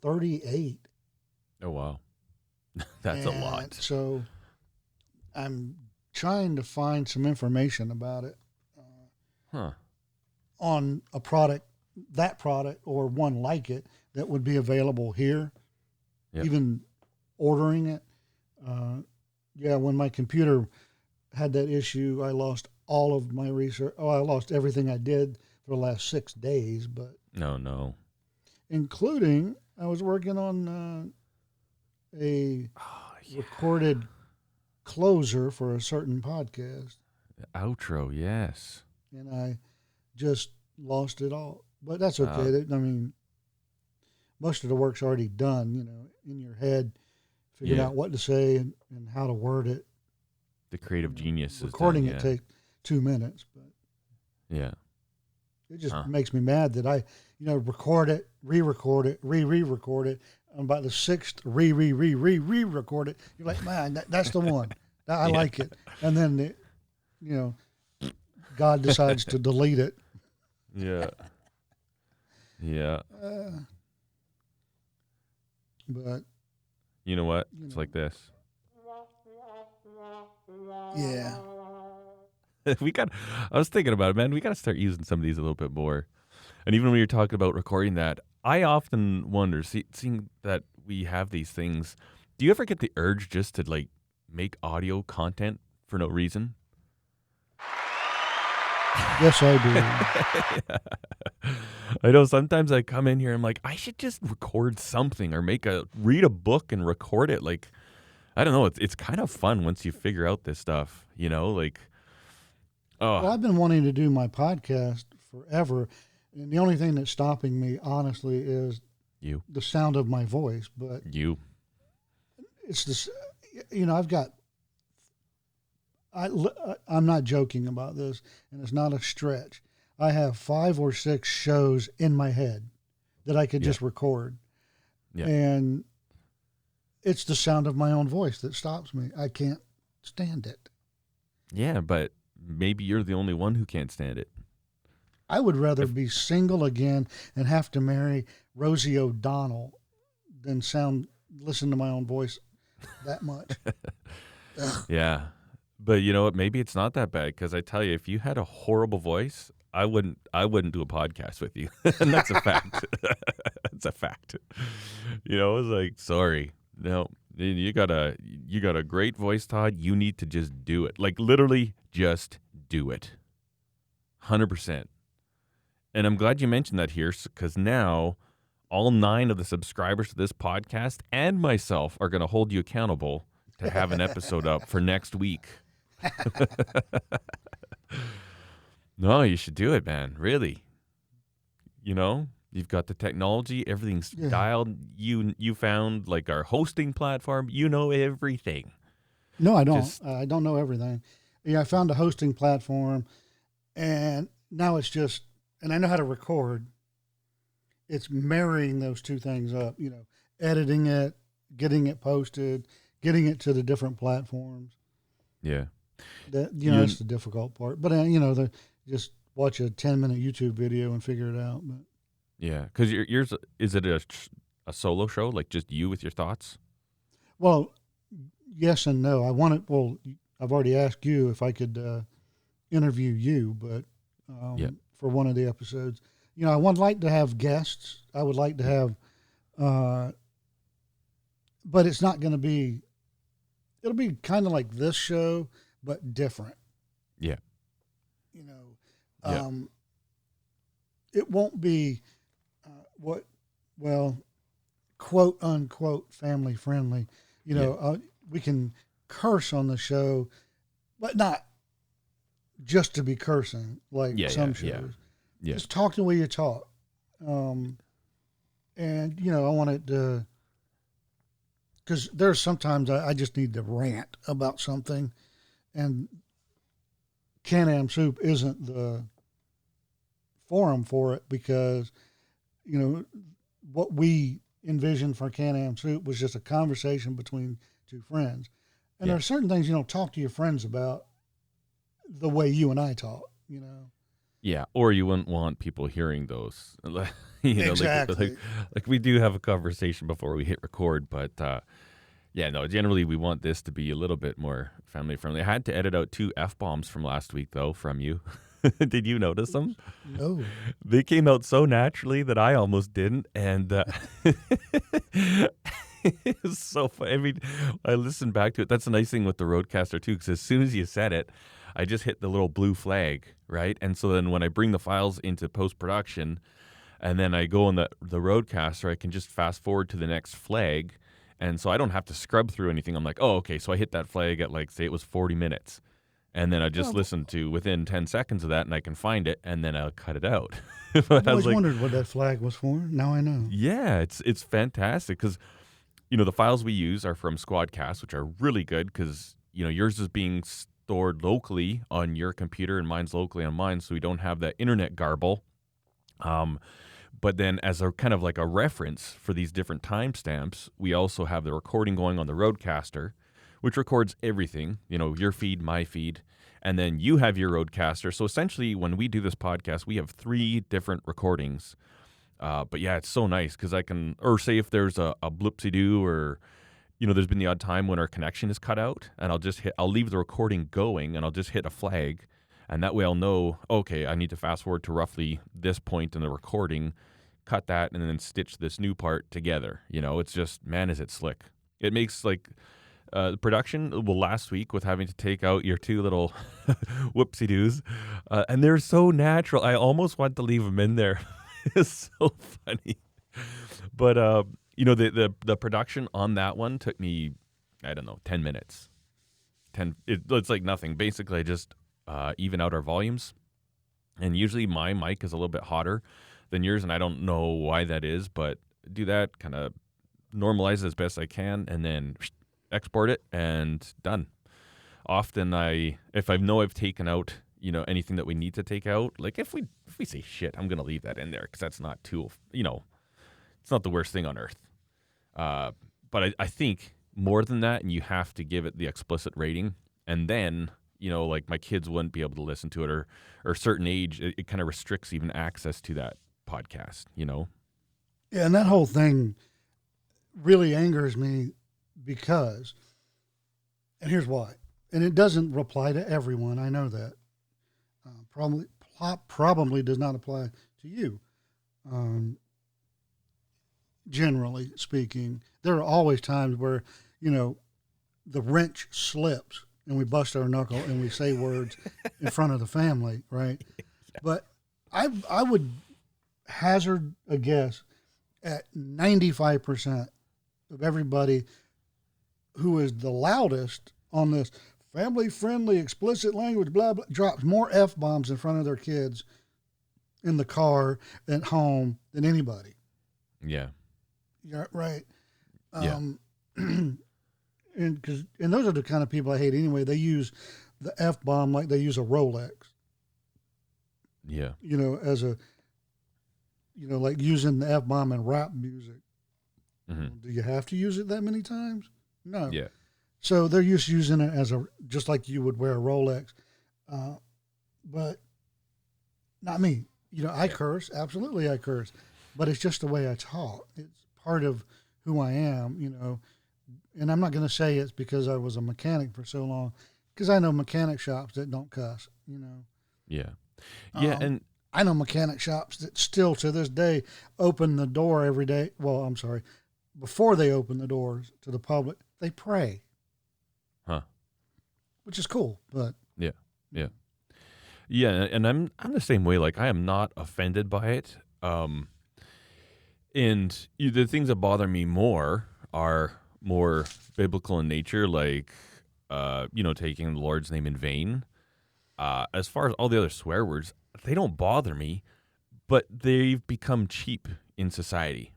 A: thirty eight.
B: Oh wow, that's a lot.
A: So I'm trying to find some information about it
B: Huh?
A: on a product, that product, or one like it that would be available here.
B: Yep.
A: Even ordering it. Uh, yeah, when my computer had that issue, I lost all of my research. Oh, I lost everything I did for the last six days, but
B: No, no.
A: including I was working on uh, a
B: Oh,
A: recorded closer for a certain podcast,
B: Outro, yes.
A: and I just lost it all. But that's okay.
B: Uh,
A: I mean, most of the work's already done. You know, in your head, figuring
B: Yeah.
A: out what to say and, and how to word it.
B: The creative genius is done,
A: Recording
B: yeah.
A: it take two minutes, but
B: Yeah.
A: it just
B: Huh.
A: makes me mad that I, you know, record it, re-record it, re-re-record it. And by the sixth re re re re re record it, you're like, man, that, that's the one. I
B: Yeah.
A: like it. And then, it, you know, God decides to delete it.
B: Yeah. Yeah.
A: Uh, but
B: You know what?
A: You
B: It's
A: know.
B: like this.
A: yeah,
B: we got I was thinking about it, man. We got to start using some of these a little bit more. And even when you're talking about recording that, I often wonder, see, seeing that we have these things, do you ever get the urge just to like make audio content for no reason?
A: Yes, I do.
B: I know sometimes I come in here, and I'm like, I should just record something or make a read a book and record it. Like, I don't know, it's it's kind of fun once you figure out this stuff, you know, like oh
A: Well, I've been wanting to do my podcast forever, and the only thing that's stopping me, honestly, is
B: you
A: the sound of my voice. But
B: you
A: it's this, you know, I've got. I, uh, I'm not joking about this, and it's not a stretch. I have five or six shows in my head that I could
B: Yeah.
A: just record,
B: Yeah.
A: and it's the sound of my own voice that stops me. I can't stand it.
B: Yeah, but maybe you're the only one who can't stand it.
A: I would rather be single again and have to marry Rosie O'Donnell than sound listen to my own voice that much.
B: Yeah. But you know what? Maybe it's not that bad because I tell you, if you had a horrible voice, I wouldn't. I wouldn't do a podcast with you, and that's a fact. That's a fact. You know, I was like, sorry, no, you got a you got a great voice, Todd. You need to just do it. Like literally, just do it. Hundred percent. And I'm glad you mentioned that here because now all nine of the subscribers to this podcast and myself are going to hold you accountable to have an episode up for next week. No, you should do it, man. Really. You know, you've got the technology, everything's
A: Yeah.
B: dialed. You you found like our hosting platform. You know everything.
A: No, I don't.
B: Just-
A: Uh, I don't know everything. Yeah, I found a hosting platform, and now it's just, and I know how to record. It's marrying those two things up. You know, editing it, getting it posted, getting it to the different platforms.
B: Yeah.
A: That you know,
B: You-
A: that's the difficult part. But uh, you know, the just watch a ten minute YouTube video and figure it out. But
B: Yeah. Because yours is it a a solo show, like just you with your thoughts?
A: well, yes and no. I want it. Well, I've already asked you if I could uh, interview you, but um,
B: Yeah.
A: for one of the episodes, you know, I would like to have guests. I would like to have, uh, but it's not going to be. It'll be kind of like this show, but different.
B: Yeah.
A: You know,
B: Yeah.
A: um, it won't be uh, what, well, quote unquote family friendly. You know, uh, we can curse on the show, but not just to be cursing like
B: Yeah,
A: some
B: yeah,
A: shows.
B: yeah. Yeah.
A: Just talk the way you talk. Um, and you know, I want it to because there's sometimes I, I just need to rant about something, and Can Am Soup isn't the forum for it because you know what we envisioned for Can Am Soup was just a conversation between two friends, and
B: Yeah.
A: there are certain things you don't talk to your friends about the way you and I talk. You know.
B: Yeah, or you wouldn't want people hearing those. you know, like-
A: Exactly.
B: Like, like, we do have a conversation before we hit record, but uh, yeah, no. Generally, we want this to be a little bit more family friendly. I had to edit out two f bombs from last week, though, from you. Did you notice them?
A: No.
B: They came out so naturally that I almost didn't, and uh, it's so funny. I mean, I listened back to it. That's the nice thing with the RODECaster too, because as soon as you said it, I just hit the little blue flag, right? And so then when I bring the files into post production, and then I go on the the RODECaster, I can just fast forward to the next flag, and so I don't have to scrub through anything. I'm like, oh, okay, so I hit that flag at like say it was 40 minutes. And then I just
A: Oh.
B: listen to within 10 seconds of that and I can find it and then I'll cut it out.
A: I've always
B: was like,
A: wondered what that flag was for. Now I know.
B: yeah, it's it's fantastic because you know the files we use are from Squadcast, which are really good because you know yours is being stored locally on your computer and mine's locally on mine, so we don't have that internet garble. Um, but then as a kind of like a reference for these different timestamps, we also have the recording going on the RODECaster, which records everything. You know your feed, my feed. And then you have your RODECaster. So essentially, when we do this podcast, we have three different recordings uh, but yeah, it's so nice because I can, or say if there's a, a bloopsy doo, or you know, there's been the odd time when our connection is cut out, and I'll just hit, I'll leave the recording going, and I'll just hit a flag, and that way I'll know, okay, I need to fast forward to roughly this point in the recording, cut that, and then stitch this new part together. You know, it's just man, is it slick? It makes like. Uh, production well last week with having to take out your two little whoopsie doos uh, and they're so natural i almost want to leave them in there it's so funny. But uh, you know, the, the the production on that one took me, I don't know, ten minutes. Ten. It, it's like nothing. Basically, I just uh, even out our volumes, and usually my mic is a little bit hotter than yours, and I don't know why that is, but do that kind of normalize it as best I can, and then export it, and done. Often, I if I know I've taken out you know anything that we need to take out, like if we if we say shit, I'm gonna leave that in there because that's not too you know, it's not the worst thing on earth. Uh, but I, I think more than that, and you have to give it the explicit rating, and then you know, like my kids wouldn't be able to listen to it, or or certain age, it, it kind of restricts even access to that podcast. You know,
A: Yeah, and that whole thing really angers me because, and here's why. And it doesn't apply to everyone. I know that. Uh, probably probably does not apply to you. Um, generally speaking, there are always times where you know the wrench slips and we bust our knuckle and we say words in front of the family, right? But I I would hazard a guess at 95% of everybody who is the loudest on this family friendly explicit language blah blah drops more f bombs in front of their kids in the car at home than anybody
B: yeah,
A: yeah right
B: Yeah.
A: Um, and cuz and those are the kind of people I hate anyway. They use the f bomb like they use a Rolex.
B: Yeah,
A: you know as a you know like using the f bomb in rap music.
B: Hmm
A: do you have to use it that many times? No.
B: Yeah,
A: So they're just using it as a just like you would wear a Rolex, uh, but not me. You know, I curse. Absolutely, I curse, but it's just the way I talk. It's part of who I am. You know, and I'm not going to say it's because I was a mechanic for so long, because I know mechanic shops that don't cuss. You know,
B: yeah, yeah,
A: Um,
B: and
A: I know mechanic shops that still to this day open the door every day. Well, I'm sorry, before they open the doors to the public, they pray.
B: Huh.
A: Which is cool, but
B: Yeah, Yeah. Yeah. and I'm I'm the same way. Like I am not offended by it. Um, and you, the things that bother me more are more biblical in nature, like uh, you know, taking the Lord's name in vain. Uh, as far as all the other swear words, they don't bother me, but they've become cheap in society.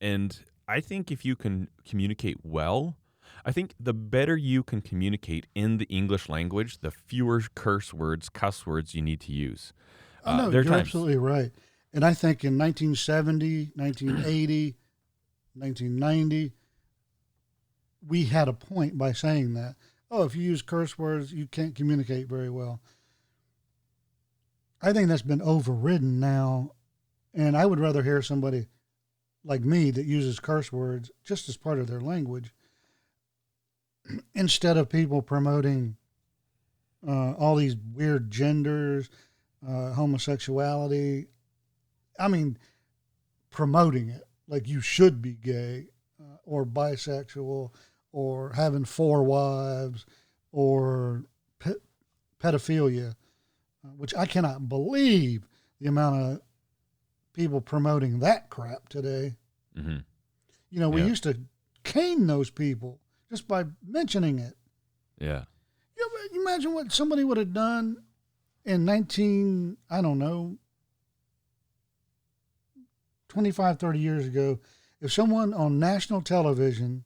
B: And I think if you can communicate well, I think the better you can communicate in the English language, the fewer curse words, cuss words you need to use.
A: oh,
B: Uh,
A: no,
B: there are
A: you're
B: times-
A: absolutely right. And I think in 1970, 1980, 1990, we had a point by saying that. Oh, if you use curse words, you can't communicate very well. I think that's been overridden now, and I would rather hear somebody like me that uses curse words just as part of their language instead of people promoting uh, all these weird genders, uh, homosexuality. I mean, promoting it like you should be gay uh, or bisexual or having four wives or pe- pedophilia, uh, which I cannot believe the amount of people promoting that crap today.
B: hmm
A: You know, we
B: Yeah.
A: used to cane those people just by mentioning it.
B: Yeah.
A: You, know, you imagine what somebody would have done in 19, I don't know, 25, 30 years ago if someone on national television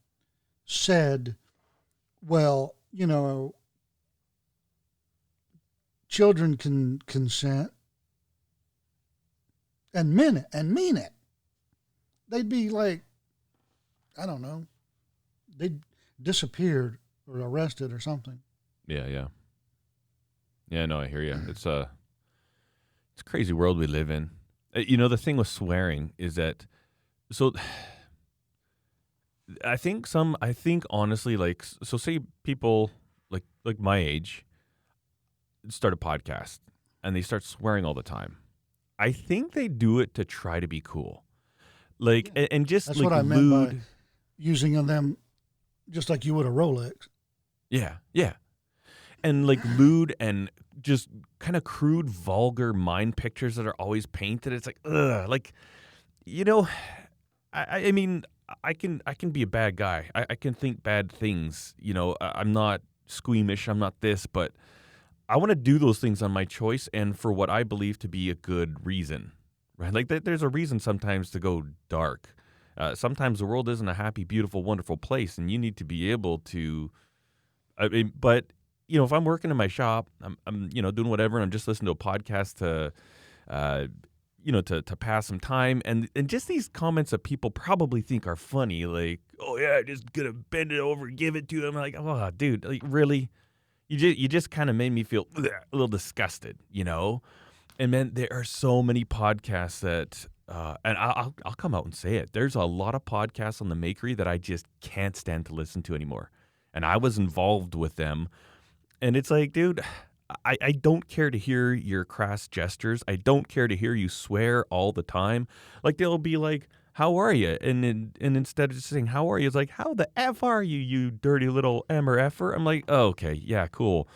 A: said, well, you know, children can consent and mean it and mean it. They'd be like, I don't know, they'd disappeared or arrested or something.
B: Yeah, yeah. Yeah, no, I hear you. It's a it's a crazy world we live in. Uh, You know, the thing with swearing is that so I think some I think honestly like so say people like like my age start a podcast and they start swearing all the time. I think they do it to try to be cool. Like and, and just
A: That's
B: like
A: what I meant
B: lewd
A: by using them just like you would a Rolex.
B: Yeah, yeah. And like lewd and just kind of crude, vulgar mind pictures that are always painted. It's like, ugh, like, you know, I- I mean, I can, I can be a bad guy. I, I can think bad things. You know, I, I'm not squeamish. I'm not this, but I want to do those things on my choice and for what I believe to be a good reason, right? Like, there- there's a reason sometimes to go dark. Uh, sometimes the world isn't a happy, beautiful, wonderful place, and you need to be able to. I mean, but you know, if I'm working in my shop, I'm, I'm you know doing whatever, and I'm just listening to a podcast to, uh, you know, to to pass some time, and and just these comments that people probably think are funny, like, oh yeah, just gonna bend it over, give it to him, like, oh, dude, like really, you just you just kind of made me feel a little disgusted, you know, and man, there are so many podcasts that. Uh, and I'll I'll come out and say it. There's a lot of podcasts on the Makery that I just can't stand to listen to anymore and I was involved with them. And it's like, dude, I, I don't care to hear your crass gestures. I don't care to hear you swear all the time. Like they'll be like, "How are you?" And and, and instead of just saying "How are you," it's like, "How the f are you, you dirty little M or effer?" I'm like, oh, "Okay, yeah, cool."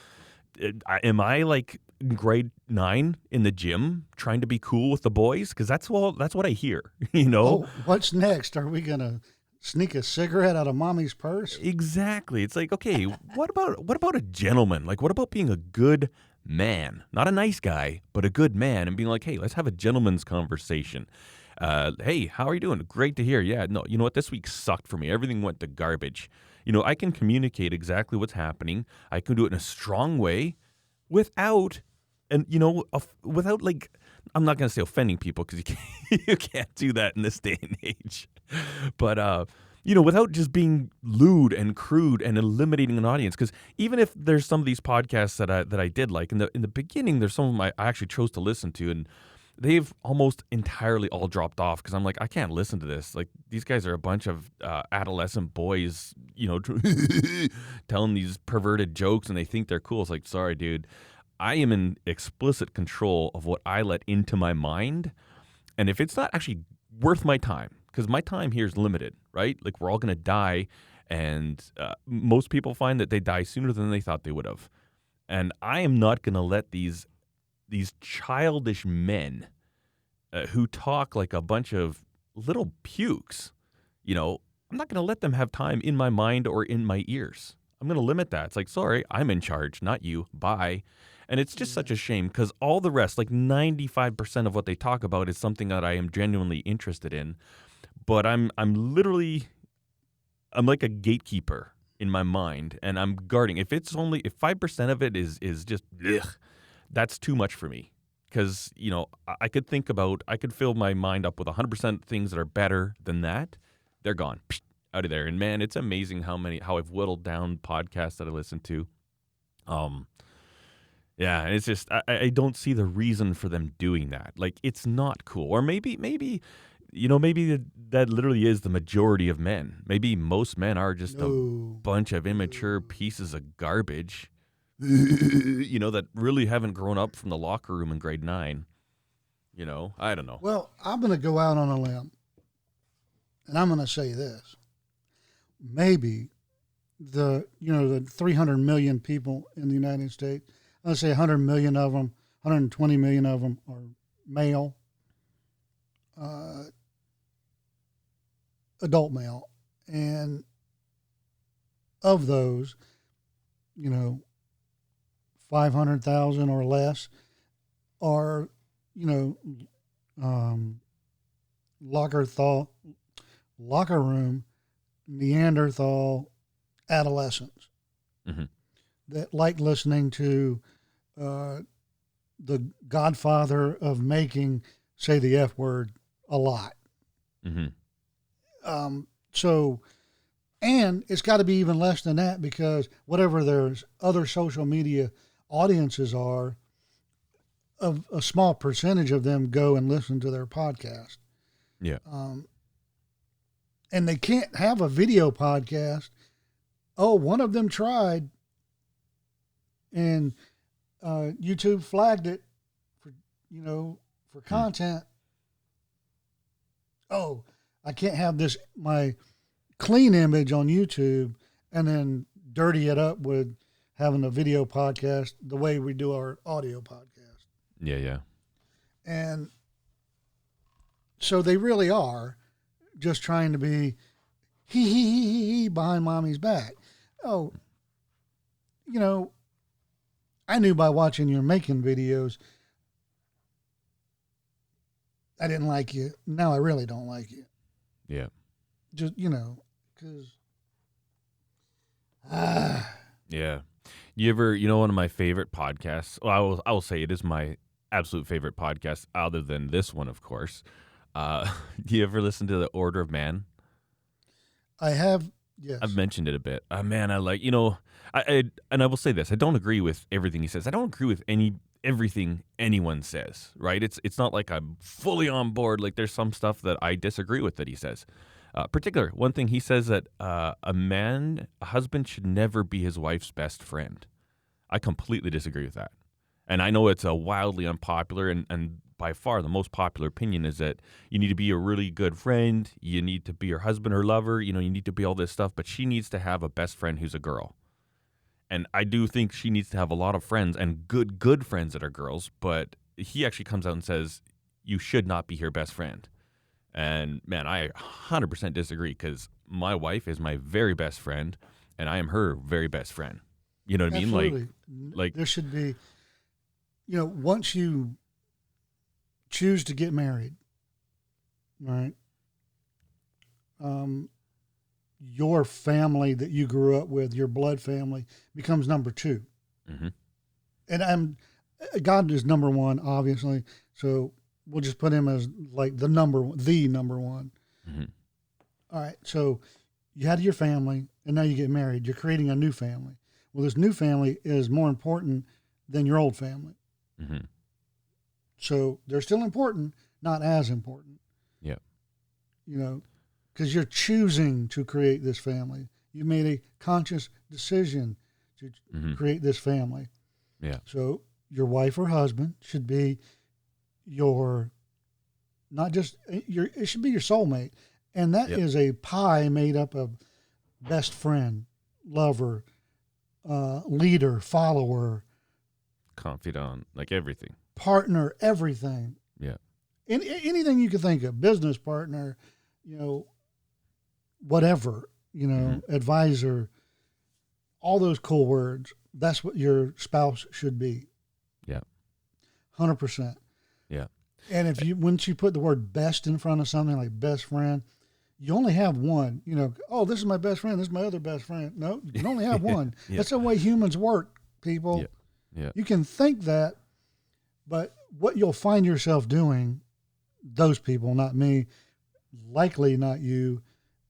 B: Uh, Am I like grade nine in the gym trying to be cool with the boys? Because that's what that's what I hear. You know.
A: Oh, what's next? Are we gonna sneak a cigarette out of mommy's purse?
B: Exactly. It's like, okay, what about what about a gentleman? Like what about being a good man? Not a nice guy, but a good man and being like, "Hey, let's have a gentleman's conversation." Uh, hey, how are you doing? Great to hear. Yeah, no, you know what? This week sucked for me. Everything went to garbage. You know, I can communicate exactly what's happening. I can do it in a strong way without and you know, without like I'm not going to say offending people because you can't, you can't do that in this day and age. But uh, you know, without just being lewd and crude and eliminating an audience. Because even if there's some of these podcasts that I that I did like in the in the beginning, there's some of them I I actually chose to listen to, and they've almost entirely all dropped off because I'm like, I can't listen to this. Like these guys are a bunch of uh, adolescent boys, you know, telling these perverted jokes, and they think they're cool. It's like, sorry, dude. I am in explicit control of what I let into my mind. And if it's not actually worth my time, because my time here is limited, right? Like we're all going to die. And uh, most people find that they die sooner than they thought they would have. And I am not going to let these these childish men uh, who talk like a bunch of little pukes, you know, I'm not going to let them have time in my mind or in my ears. I'm going to limit that. It's like, sorry, I'm in charge, not you. Bye. And it's just such a shame because all the rest, like 95% of what they talk about, is something that I am genuinely interested in. But I'm I'm literally I'm like a gatekeeper in my mind, and I'm guarding. If it's only if five percent of it is is just ugh, that's too much for me. Because you know I, could think about I could fill my mind up with 100 percent things that are better than that. They're gone Psh, out of there. And man, it's amazing how many how I've whittled down podcasts that I listen to. Um, Yeah, it's just I, I don't see the reason for them doing that. Like it's not cool. Or maybe maybe you know maybe that, that literally is the majority of men. Maybe most men are just a bunch of immature pieces of garbage. you know that really haven't grown up from the locker room in grade 9. You know, I don't know.
A: Well, I'm going to go out on a limb, and I'm going to say this: maybe the you know the 300 million people in the United States, let's say 100 million of them, 120 million of them are male, uh, adult male, and of those, you know, 500,000 or less are you know, um, locker thought, locker room, Neanderthal adolescents
B: Mhm.
A: that like listening to uh, the Godfather of making say the F word a lot.
B: Mhm.
A: Um, so, and it's got to be even less than that because whatever their other social media audiences are, a, a small percentage of them go and listen to their podcast.
B: Yeah.
A: Um, and they can't have a video podcast. Oh, one of them tried, and uh, YouTube flagged it for you know for content. Oh, I can't have this my clean image on YouTube and then dirty it up with having a video podcast the way we do our audio podcast.
B: Yeah, yeah.
A: And so they really are just trying to be hee hee hee hee hee behind mommy's back. Oh, you know, I knew by watching your making videos, I didn't like you. Now I really don't like you.
B: Yeah.
A: Just, you know, because. Ah,
B: Yeah. You ever, you know, one of my favorite podcasts. Well, I will, I will say it is my absolute favorite podcast, other than this one, of course. Uh, do you ever listen to the Order of Man?
A: I have, yes.
B: I've mentioned it a bit. Uh, man, I like, you know, I, I and I will say this: I don't agree with everything he says. I don't agree with any everything anyone says. Right? It's it's not like I'm fully on board. Like there's some stuff that I disagree with that he says. Uh, particular one thing he says that uh, a man, a husband should never be his wife's best friend. I completely disagree with that. And I know it's a wildly unpopular and, and by far the most popular opinion is that you need to be a really good friend, you need to be her husband or lover, you know, you need to be all this stuff, but she needs to have a best friend who's a girl. And I do think she needs to have a lot of friends and good good friends that are girls, but he actually comes out and says you should not be her best friend. And man, I 100% disagree because my wife is my very best friend and I am her very best friend. You know what I mean? Like
A: Absolutely.
B: like-
A: there should be, you know, once you choose to get married, right? Um, your family that you grew up with, your blood family, becomes number two,
B: mhm.
A: and I'm God is number one, obviously. So we'll just put him as like the number, one- the number one.
B: Mhm.
A: All right. So you had your family, and now you get married. You're creating a new family. Well, this new family is more important than your old family.
B: Mhm.
A: So they're still important, not as important.
B: Yeah.
A: You know, because you're choosing to create this family. You made a conscious decision to
B: Mhm.
A: create this family.
B: Yeah.
A: So your wife or husband should be your, not just your, it should be your soulmate. And that is
B: Yep.
A: a pie made up of best friend, lover, uh, leader, follower,
B: confidant, like everything.
A: partner, everything.
B: Yeah.
A: Any, anything you can think of, business partner, you know, whatever, you know,
B: Mm-hmm.
A: advisor, all those cool words. That's what your spouse should be.
B: Yeah.
A: 100%.
B: Yeah.
A: And if you, once you put the word best in front of something like best friend, you only have one. You know, oh, this is my best friend. This is my other best friend. No, you can only have one.
B: Yeah.
A: That's the way humans work, people.
B: Yeah. Yeah.
A: You can think that, but what you'll find yourself doing, those people, not me, likely not you,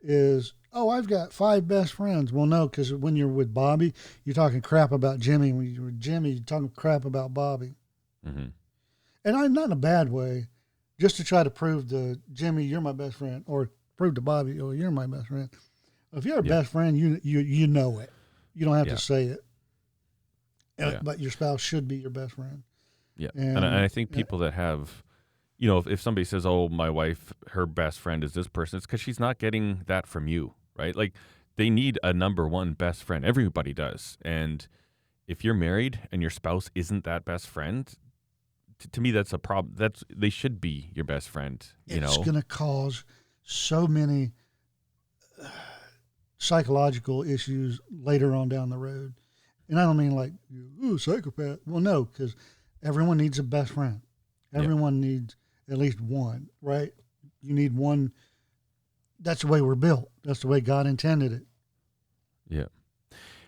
A: is oh, I've got five best friends. Well, no, because when you're with Bobby, you're talking crap about Jimmy. When you're with Jimmy, you're talking crap about Bobby.
B: Mm-hmm.
A: And I'm not in a bad way, just to try to prove to Jimmy you're my best friend, or prove to Bobby, oh, you're my best friend. If you're a
B: Yeah.
A: best friend, you you you know it. You don't have
B: Yeah.
A: to say it. Uh,
B: Yeah.
A: But your spouse should be your best friend.
B: Yeah,
A: And,
B: and, I, think people that have, you know, if, if somebody says, "Oh, my wife, her best friend is this person," it's because she's not getting that from you, right? Like they need a number one best friend. Everybody does, and if you're married and your spouse isn't that best friend, t- to me that's a problem. That's they should be your best friend. You
A: it's
B: know,
A: going to cause so many uh, psychological issues later on down the road. And I don't mean like, ooh, psychopath. Well, no, because everyone needs a best friend.
B: Yeah.
A: Everyone needs at least one, right? You need one. That's the way we're built. That's the way God intended it.
B: yeah,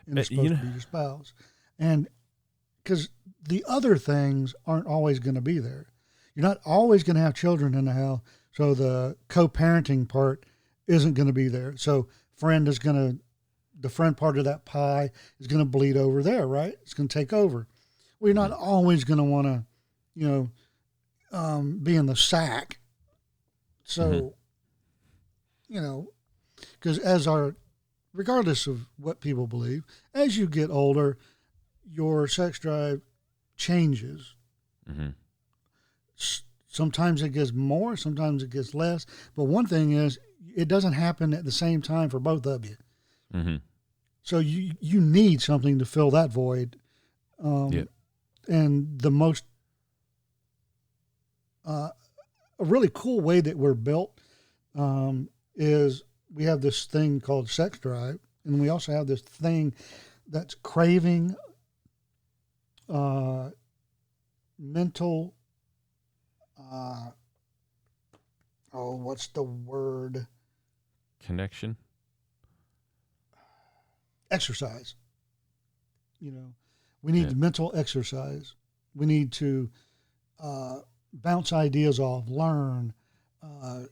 A: And it's
B: Uh, you
A: supposed
B: know-
A: to be your spouse. And because the other things aren't always going to be there. You're not always going to have children in the house. So the co parenting part isn't going to be there. So friend is going to, the friend part of that pie is going to bleed over there, right? It's going to take over. We're not always going to want to, you know, um, be in the sack. So,
B: Mhm.
A: you know, because as our, regardless of what people believe, as you get older, your sex drive changes.
B: hmm
A: S- Sometimes it gets more, sometimes it gets less. But one thing is, it doesn't happen at the same time for both of you.
B: hmm
A: So you you need something to fill that void. Um,
B: Yeah.
A: And the most, uh, a really cool way that we're built um, is we have this thing called sex drive, and we also have this thing that's craving, uh, mental. Uh, oh, what's the word?
B: connection.
A: exercise. You know, we need
B: Yeah.
A: mental exercise. We need to uh, bounce ideas off, learn, uh,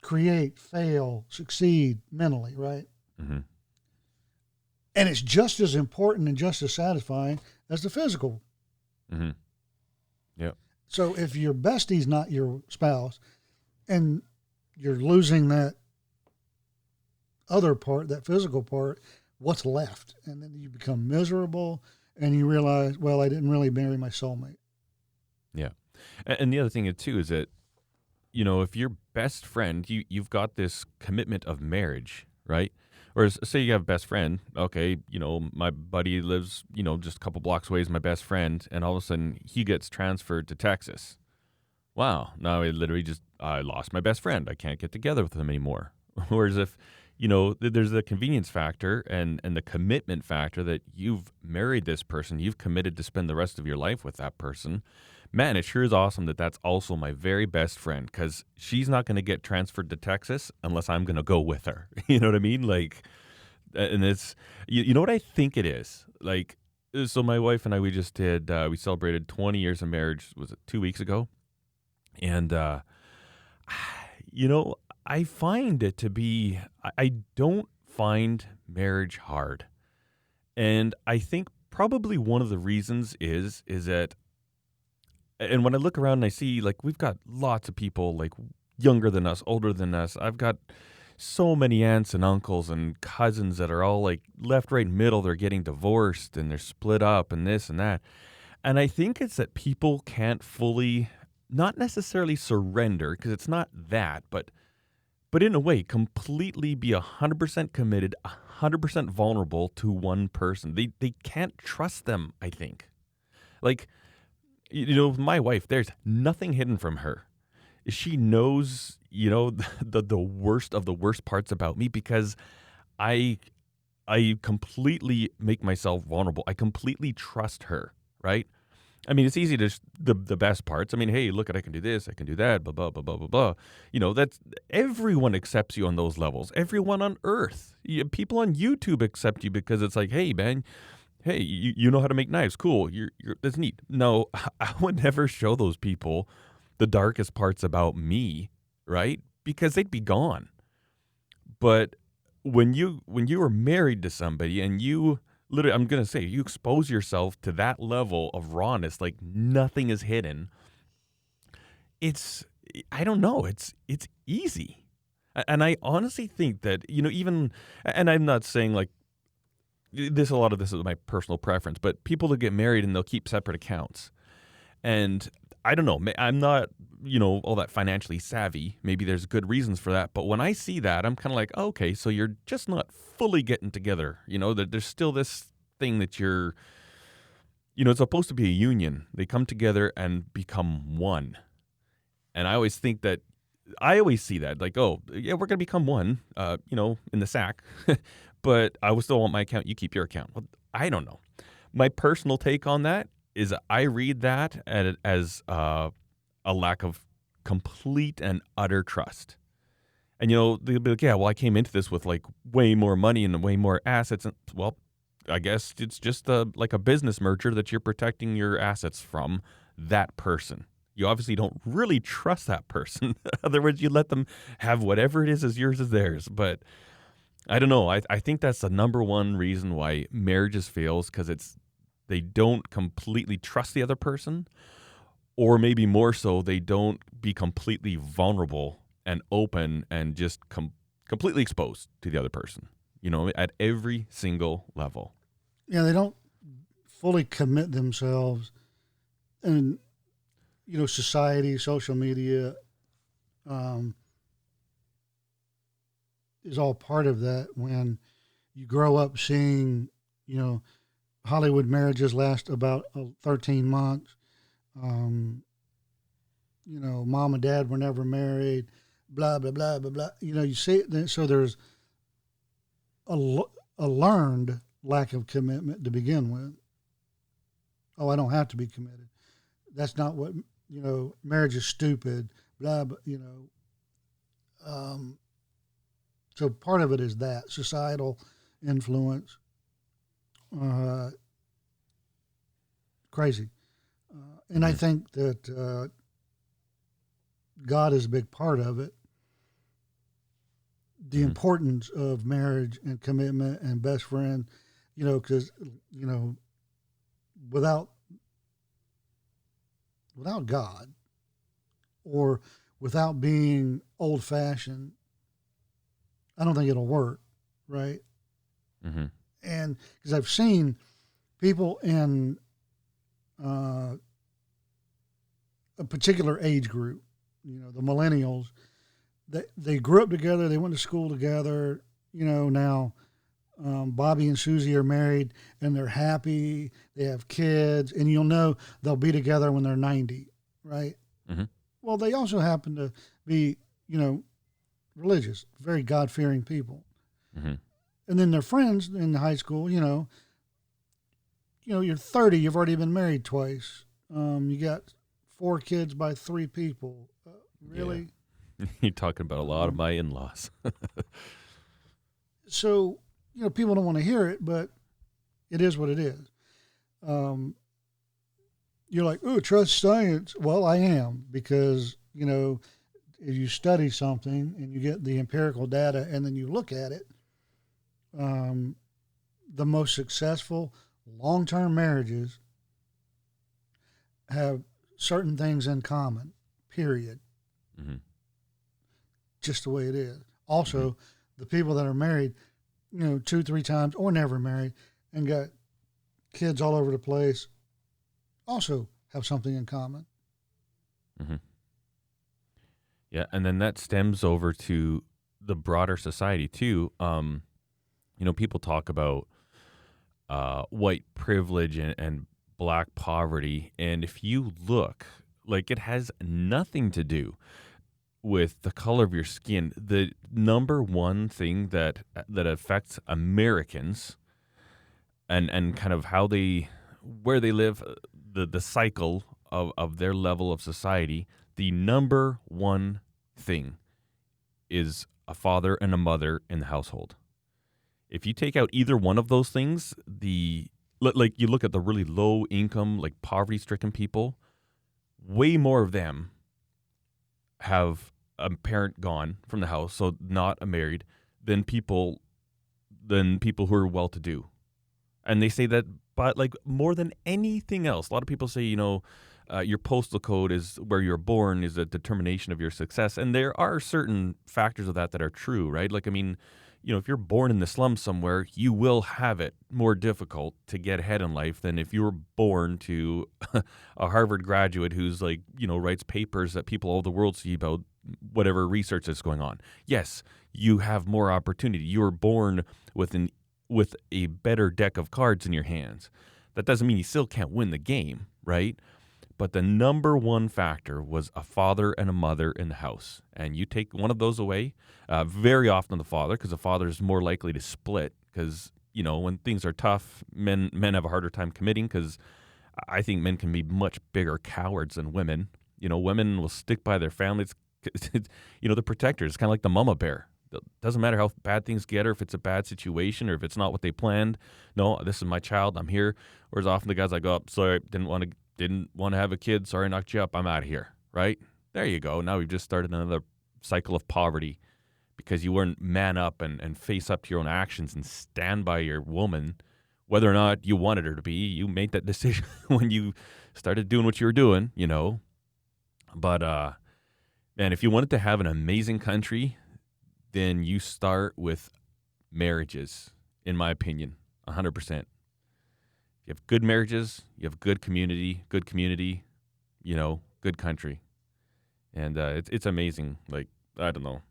A: create, fail, succeed mentally, right?
B: hmm
A: And it's just as important and just as satisfying as the physical.
B: Mm-hmm.
A: So if your bestie's not your spouse and you're losing that other part, that physical part, what's left? And then you become miserable and you realize, well, I didn't really marry my soulmate.
B: And, and the other thing too is that, you know, if your best friend, you you've got this commitment of marriage, right? Whereas, say you have a best friend, okay, you know, my buddy lives, you know, just a couple blocks away is my best friend, and all of a sudden he gets transferred to Texas. Wow, now I literally just I lost my best friend. I can't get together with him anymore. Whereas if you know, there's the convenience factor and and the commitment factor that you've married this person, you've committed to spend the rest of your life with that person. Man, it sure is awesome that that's also my very best friend because she's not going to get transferred to Texas unless I'm going to go with her. You know what I mean? Like, and it's you, you know what I think it is like. So my wife and I we just did uh, we celebrated 20 years of marriage was it two weeks ago, and uh, you know I find it to be I don't find marriage hard. And I think probably one of the reasons is is that and when I look around and I see like we've got lots of people like younger than us, older than us. I've got so many aunts and uncles and cousins that are all like left, right, middle. They're getting divorced and they're split up and this and that. And I think it's that people can't fully, not necessarily surrender, because it's not that, but but in a way, completely be 100% committed, 100% vulnerable to one person. They, they can't trust them, I think. Like, you know, my wife, there's nothing hidden from her. She knows, you know, the, the worst of the worst parts about me because I I completely make myself vulnerable. I completely trust her, right? I mean, it's easy to sh- the the best parts. I mean, hey, look at I can do this, I can do that, blah blah blah blah blah blah. You know, that's everyone accepts you on those levels. Everyone on earth, You- people on YouTube accept you because it's like, hey, man, hey, you, you know how to make knives, cool. You're you're that's neat. No, I would never show those people the darkest parts about me, right? Because they'd be gone. But when you when you are married to somebody and you literally I'm gonna say you expose yourself to that level of rawness, like nothing is hidden. It's I don't know. It's it's easy, and I honestly think that you know even and I'm not saying like this. A lot of this is my personal preference, but people that get married and they'll keep separate accounts, and I don't know. I'm not, you know, all that financially savvy. Maybe there's good reasons for that. But when I see that, I'm kind of like, oh, okay, so you're just not fully getting together. You know, there's still this thing that you're, you know, it's supposed to be a union. They come together and become one. And I always think that, I always see that like, oh, yeah, we're going to become one, uh, you know, in the sack. but I still want my account. You keep your account. Well, I don't know. My personal take on that is I read that as uh, a lack of complete and utter trust. And you know, they'll be like, "Yeah, well, I came into this with like way more money and way more assets." And well, I guess it's just a, like a business merger that you're protecting your assets from that person. You obviously don't really trust that person. Otherwise, you let them have whatever it is as yours as theirs. But I don't know. I, I think that's the number one reason why marriages fails because it's they don't completely trust the other person, or maybe more so, they don't be completely vulnerable and open and just com- completely exposed to the other person, you know, at every single level.
A: Yeah, they don't fully commit themselves. And, you know, society, social media, um, is all part of that when you grow up seeing, you know, Hollywood marriages last about uh, 13 months. Um, you know, mom and dad were never married, blah, blah, blah, blah, blah. You know, you see it. Then so there's a, a learned lack of commitment to begin with. Oh, I don't have to be committed. That's not what, you know, marriage is stupid, blah, blah you know. Um, so part of it is that societal influence uh, crazy. Uh, and I mm-hmm. think that uh, God is a big part of it. The mm-hmm. importance of marriage and commitment and best friend, you know, because you know, without without God or without being old fashioned, I don't think it'll work, right? Mm-hmm and because I've seen people in uh, a particular age group, you know, the millennials, they they grew up together, they went to school together. You know, now um, Bobby and Susie are married and they're happy. They have kids, and you'll know they'll be together when they're ninety, right? Mm-hmm. Well, they also happen to be, you know, religious, very God fearing people. Mm-hmm and then their friends in high school, you know, you know, you're 30, you've already been married twice. Um, you got four kids by three people. Uh, really?
B: Yeah. You're talking about a lot of my in-laws.
A: so, you know, people don't want to hear it, but it is what it is. Um, you're like, oh, trust science. Well, I am because, you know, if you study something and you get the empirical data and then you look at it, um, the most successful long term marriages have certain things in common, period. Mm-hmm. Just the way it is. Also, mm-hmm. the people that are married, you know, two, three times or never married and got kids all over the place also have something in common.
B: Mm-hmm. Yeah, and then that stems over to the broader society too. Um, you know, people talk about uh, white privilege and, and black poverty. And if you look, like it has nothing to do with the color of your skin. The number one thing that that affects Americans and and kind of how they where they live, the the cycle of, of their level of society, the number one thing is a father and a mother in the household if you take out either one of those things, the like you look at the really low income, like poverty stricken people, way more of them have a parent gone from the house, so not a married, than people than people who are well to do. And they say that, but like more than anything else, a lot of people say, you know, uh, your postal code is where you're born is a determination of your success. And there are certain factors of that that are true, right? Like, I mean, you know, if you're born in the slums somewhere, you will have it more difficult to get ahead in life than if you were born to a Harvard graduate who's like, you know, writes papers that people all over the world see about whatever research that's going on. Yes, you have more opportunity. You were born with an with a better deck of cards in your hands. That doesn't mean you still can't win the game, right? But the number one factor was a father and a mother in the house. And you take one of those away, uh, very often the father, because the father is more likely to split. Because, you know, when things are tough, men, men have a harder time committing because I think men can be much bigger cowards than women. You know, women will stick by their families. you know, the protectors. It's kind of like the mama bear. It doesn't matter how bad things get or if it's a bad situation or if it's not what they planned. No, this is my child. I'm here. Whereas often the guys like, oh, sorry, didn't want to didn't want to have a kid. Sorry, I knocked you up. I'm out of here. Right? There you go. Now we've just started another cycle of poverty because you weren't man up and, and face up to your own actions and stand by your woman, whether or not you wanted her to be. You made that decision when you started doing what you were doing, you know. But uh man, if you wanted to have an amazing country, then you start with marriages, in my opinion, 100%. You have good marriages, you have good community, good community, you know, good country. And uh, it's it's amazing. Like I don't know.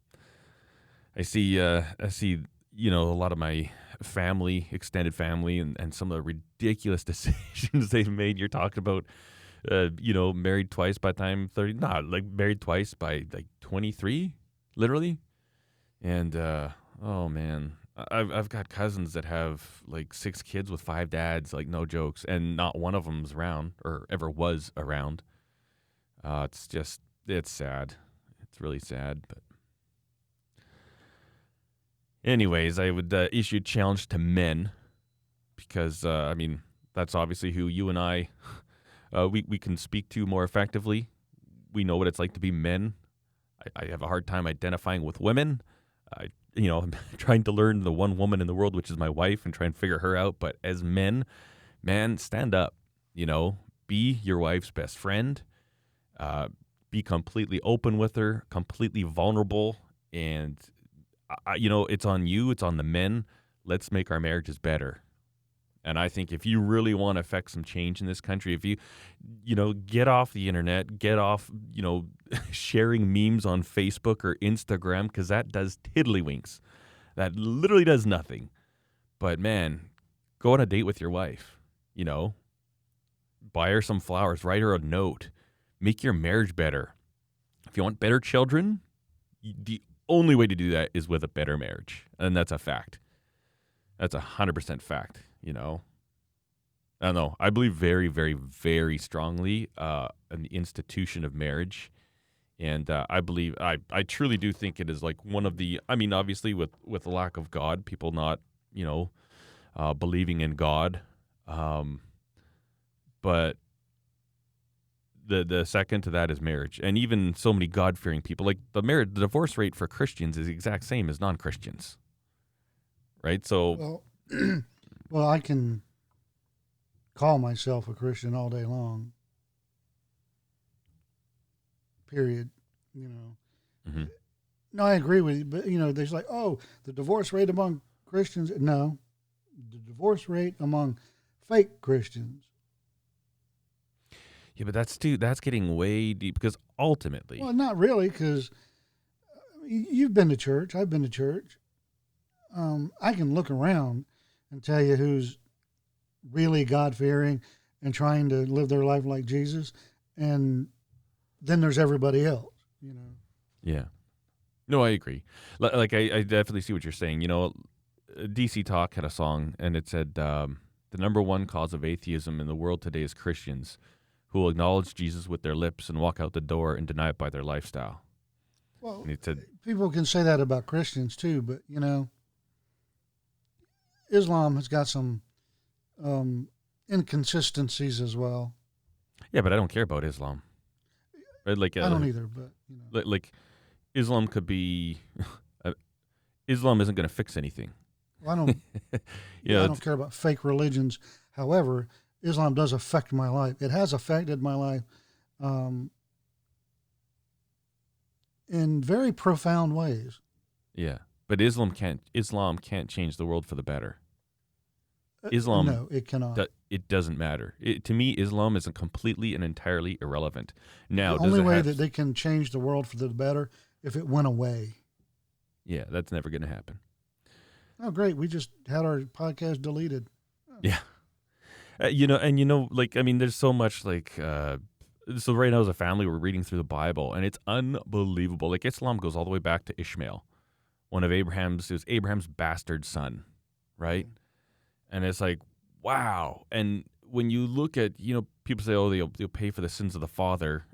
B: I see uh, I see you know a lot of my family, extended family, and, and some of the ridiculous decisions they've made. You're talking about, uh, you know, married twice by time thirty, not like married twice by like twenty three, literally. And uh, oh man, I've I've got cousins that have like six kids with five dads, like no jokes, and not one of them's around or ever was around. Uh, it's just it's sad. It's really sad, but. Anyways, I would uh, issue a challenge to men because uh, I mean that's obviously who you and I uh, we we can speak to more effectively. We know what it's like to be men. I, I have a hard time identifying with women. I you know, I'm trying to learn the one woman in the world, which is my wife, and try and figure her out. But as men, man, stand up. You know, be your wife's best friend. Uh, be completely open with her, completely vulnerable, and uh, you know, it's on you. It's on the men. Let's make our marriages better. And I think if you really want to affect some change in this country, if you, you know, get off the internet, get off, you know, sharing memes on Facebook or Instagram, because that does tiddlywinks. That literally does nothing. But man, go on a date with your wife, you know, buy her some flowers, write her a note, make your marriage better. If you want better children, the only way to do that is with a better marriage. And that's a fact. That's a 100% fact you know? I don't know. I believe very very very strongly uh, in the institution of marriage. And uh, i believe I, I truly do think it is like one of the i mean obviously with with the lack of god people not you know uh, believing in god. Um, but the the second to that is marriage. And even so many god-fearing people like the marriage the divorce rate for christians is the exact same as non-christians. Right? So
A: well Well, I can call myself a Christian all day long. Period. You know.
B: mm-hmm.
A: No, I agree with you, but you know, there's like, oh, the divorce rate among Christians. No, the divorce rate among fake Christians.
B: Yeah, but that's too. That's getting way deep because ultimately,
A: well, not really, because uh, you've been to church. I've been to church. Um, I can look around and tell you who's really God fearing and trying to live their life like Jesus, and then there's everybody else. You know.
B: Yeah. No, I agree. Like I, I definitely see what you're saying. You know, DC Talk had a song, and it said um, the number one cause of atheism in the world today is Christians who will acknowledge Jesus with their lips and walk out the door and deny it by their lifestyle.
A: Well, said, people can say that about Christians too, but you know, Islam has got some um, inconsistencies as well.
B: Yeah, but I don't care about Islam. Like
A: uh, I don't either, but you know.
B: like, like Islam could be. Uh, Islam isn't going to fix anything.
A: Well, I don't.
B: Yeah,
A: I don't care about fake religions. However, Islam does affect my life. It has affected my life um, in very profound ways.
B: yeah. But Islam can't Islam can't change the world for the better. Islam
A: No, it cannot.
B: Do- It doesn't matter. It, to me, Islam is completely and entirely irrelevant. Now,
A: the only way
B: have-
A: that they can change the world for the better if it went away.
B: yeah, that's never going to happen.
A: Oh, great! We just had our podcast deleted.
B: Yeah. Uh, you know, and you know, like, I mean, there's so much like, uh, so right now as a family, we're reading through the Bible and it's unbelievable. Like, Islam goes all the way back to Ishmael, one of Abraham's, it was Abraham's bastard son, right? And it's like, wow. And when you look at, you know, people say, oh, they'll, they'll pay for the sins of the father.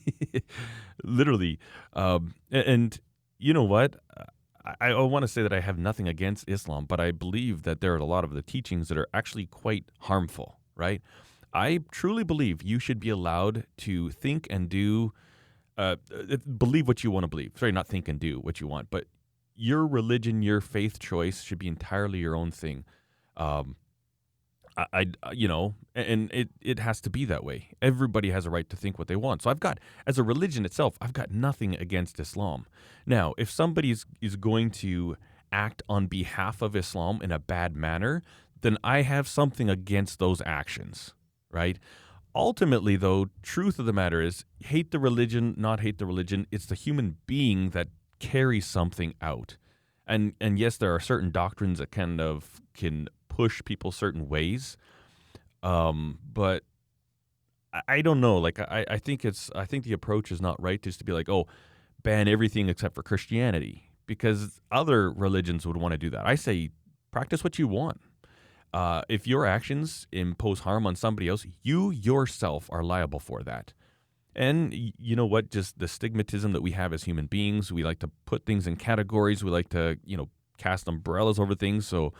B: Literally. Um, and you know what? I, I want to say that I have nothing against Islam, but I believe that there are a lot of the teachings that are actually quite harmful, right? I truly believe you should be allowed to think and do, uh, uh, believe what you want to believe. Sorry, not think and do what you want, but your religion, your faith choice should be entirely your own thing. Um, I, I, you know, and it, it has to be that way. Everybody has a right to think what they want. So I've got, as a religion itself, I've got nothing against Islam. Now, if somebody is, is going to act on behalf of Islam in a bad manner, then I have something against those actions, right? Ultimately, though, truth of the matter is hate the religion, not hate the religion. It's the human being that carries something out. And and yes, there are certain doctrines that kind of can push people certain ways. Um, but I, I don't know. Like I, I think it's I think the approach is not right just to be like, oh, ban everything except for Christianity. Because other religions would want to do that. I say practice what you want. Uh, if your actions impose harm on somebody else, you yourself are liable for that. And you know what? Just the stigmatism that we have as human beings. We like to put things in categories. We like to, you know, cast umbrellas over things. So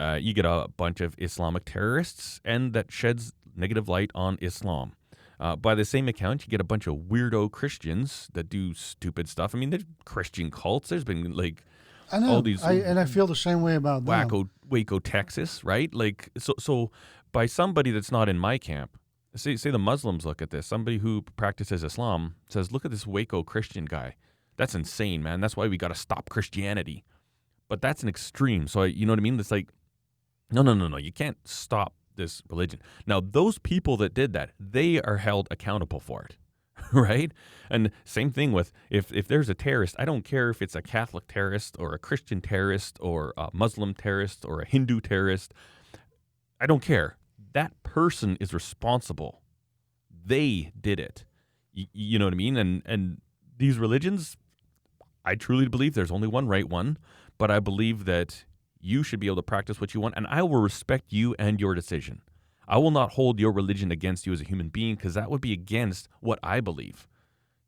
B: uh, you get a bunch of Islamic terrorists, and that sheds negative light on Islam. Uh, by the same account, you get a bunch of weirdo Christians that do stupid stuff. I mean, there's Christian cults. There's been like
A: I know,
B: all these
A: I, and I feel the same way about them.
B: Waco, Waco, Texas, right? Like, so, so by somebody that's not in my camp, say, say the Muslims look at this, somebody who practices Islam says, look at this Waco Christian guy. That's insane, man. That's why we got to stop Christianity. But that's an extreme. So, I, you know what I mean? It's like, no, no, no, no. You can't stop this religion. Now, those people that did that, they are held accountable for it. right? And same thing with if if there's a terrorist, I don't care if it's a Catholic terrorist or a Christian terrorist or a Muslim terrorist or a Hindu terrorist. I don't care. That person is responsible. They did it. Y- you know what I mean? And and these religions, I truly believe there's only one right one, but I believe that you should be able to practice what you want, and I will respect you and your decision. I will not hold your religion against you as a human being because that would be against what I believe.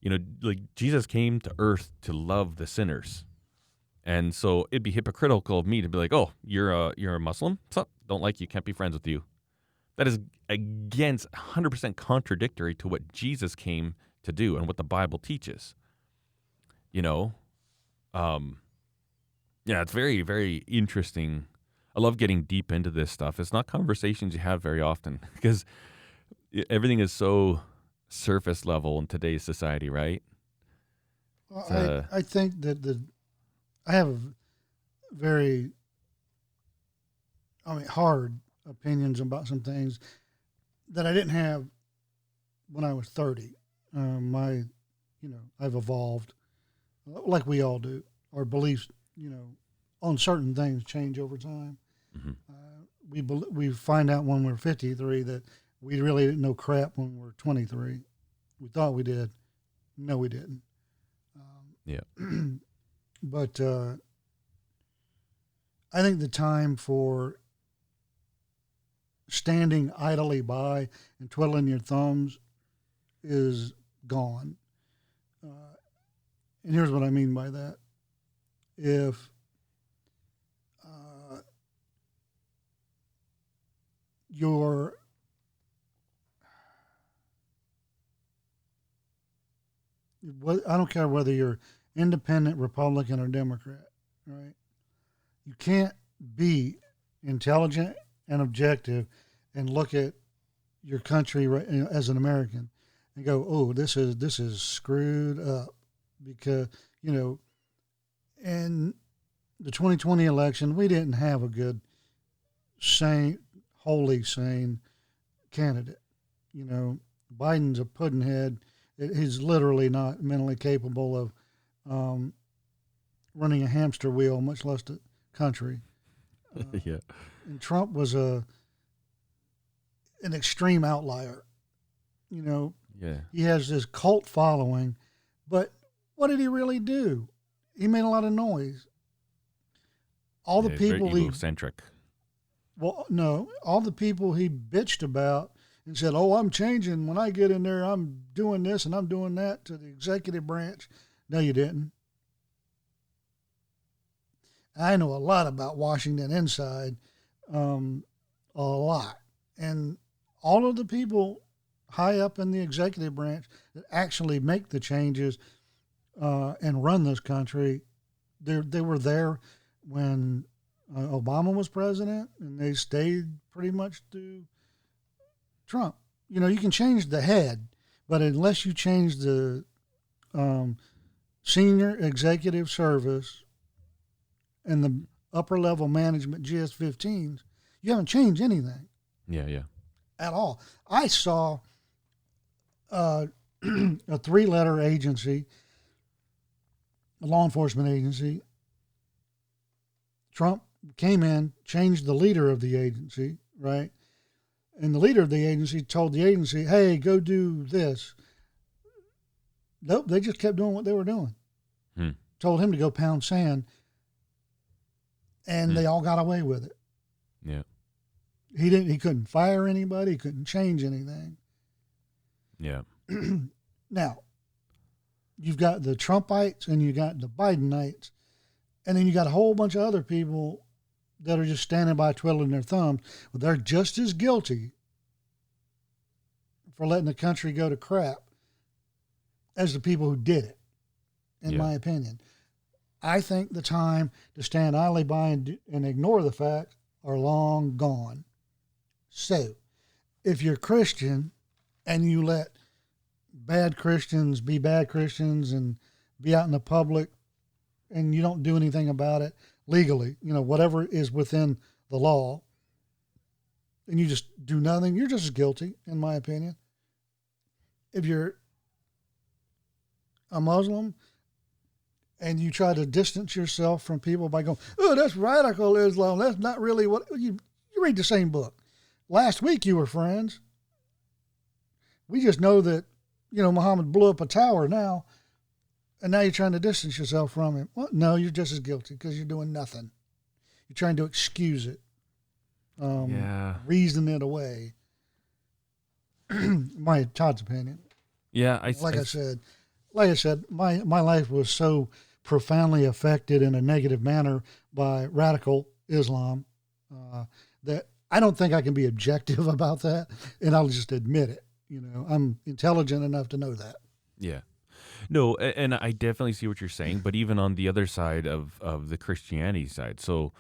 B: You know, like Jesus came to earth to love the sinners. And so it'd be hypocritical of me to be like, "Oh, you're a you're a Muslim? So, don't like you, can't be friends with you." That is against 100% contradictory to what Jesus came to do and what the Bible teaches. You know, um yeah, it's very very interesting I love getting deep into this stuff. It's not conversations you have very often because everything is so surface level in today's society, right?
A: Well,
B: uh,
A: I, I think that the I have a very, I mean, hard opinions about some things that I didn't have when I was thirty. Um, my, you know, I've evolved, like we all do. Our beliefs, you know, on certain things change over time.
B: Mhm.
A: Uh, we bel we find out when we're fifty three that we really didn't know crap when we were twenty three. We thought we did. No, we didn't. Um,
B: Yeah.
A: but uh, I think the time for standing idly by and twiddling your thumbs is gone. Uh, and here's what I mean by that. If uh, your I don't care whether you're independent, Republican, or Democrat, right? You can't be intelligent and objective and look at your country as an American and go, "Oh, this is this is screwed up," because you know, in the 2020 election, we didn't have a good, sane, wholly sane candidate. You know, Biden's a puddinhead. He's literally not mentally capable of um, running a hamster wheel, much less the country.
B: Uh, yeah.
A: And Trump was a an extreme outlier. You know,
B: Yeah.
A: he has this cult following, but what did he really do? He made a lot of noise. All the
B: Yeah, very
A: people he
B: egocentric.
A: well, no, all the people he bitched about and said, "Oh, I'm changing. When I get in there, I'm doing this and I'm doing that to the executive branch." No, you didn't. I know a lot about Washington inside, um, a lot, and all of the people high up in the executive branch that actually make the changes uh, and run this country, they they were there when uh, Obama was president, and they stayed pretty much through Trump. You know, you can change the head, but unless you change the um, senior executive service and the upper level management GS15s, you haven't changed anything
B: Yeah, yeah.
A: at all. I saw uh, a three letter agency, law enforcement agency. Trump came in, changed the leader of the agency, right? And the leader of the agency told the agency, hey, go do this. Nope, they just kept doing what they were doing.
B: Hmm.
A: Told him to go pound sand, and
B: Hmm.
A: they all got away with it.
B: Yeah.
A: He didn't. He couldn't fire anybody. He couldn't change anything.
B: Yeah.
A: Now, you've got the Trumpites and you got the Bidenites, and then you got a whole bunch of other people that are just standing by twiddling their thumbs. Well, they're just as guilty for letting the country go to crap as the people who did it, in
B: Yeah.
A: my opinion. I think the time to stand idly by and, and ignore the facts are long gone. So, if you're Christian and you let bad Christians be bad Christians and be out in the public and you don't do anything about it legally, you know, whatever is within the law, and you just do nothing, you're just as guilty, in my opinion. If you're a Muslim and you try to distance yourself from people by going, oh, that's radical Islam. That's not really what you, you read the same book. Last week you were friends. We just know that, you know, Muhammad blew up a tower now, and now you're trying to distance yourself from him. Well, no, you're just as guilty because you're doing nothing. You're trying to excuse it, um,
B: yeah.
A: reason it away. my Todd's opinion.
B: Yeah. I
A: Like I,
B: I,
A: said, like I said, my my life was so profoundly affected in a negative manner by radical Islam uh, that I don't think I can be objective about that, and I'll just admit it. You know, I'm intelligent enough to know that.
B: Yeah. No, and I definitely see what you're saying, but even on the other side of of the Christianity side. So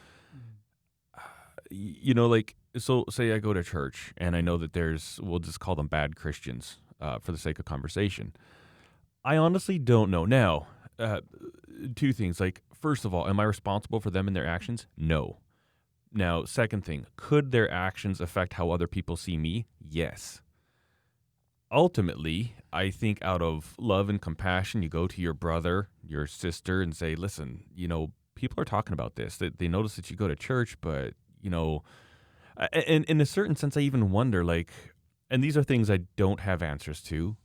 B: uh, you know like so say I go to church and I know that there's we'll just call them bad Christians uh, for the sake of conversation. I honestly don't know. Now, uh, two things. Like first of all, am I responsible for them and their actions? No. Now, second thing, could their actions affect how other people see me? Yes ultimately, I think out of love and compassion, you go to your brother, your sister, and say, listen, you know, people are talking about this. They, they notice that you go to church, but, you know, and in a certain sense, I even wonder, like, and these are things I don't have answers to.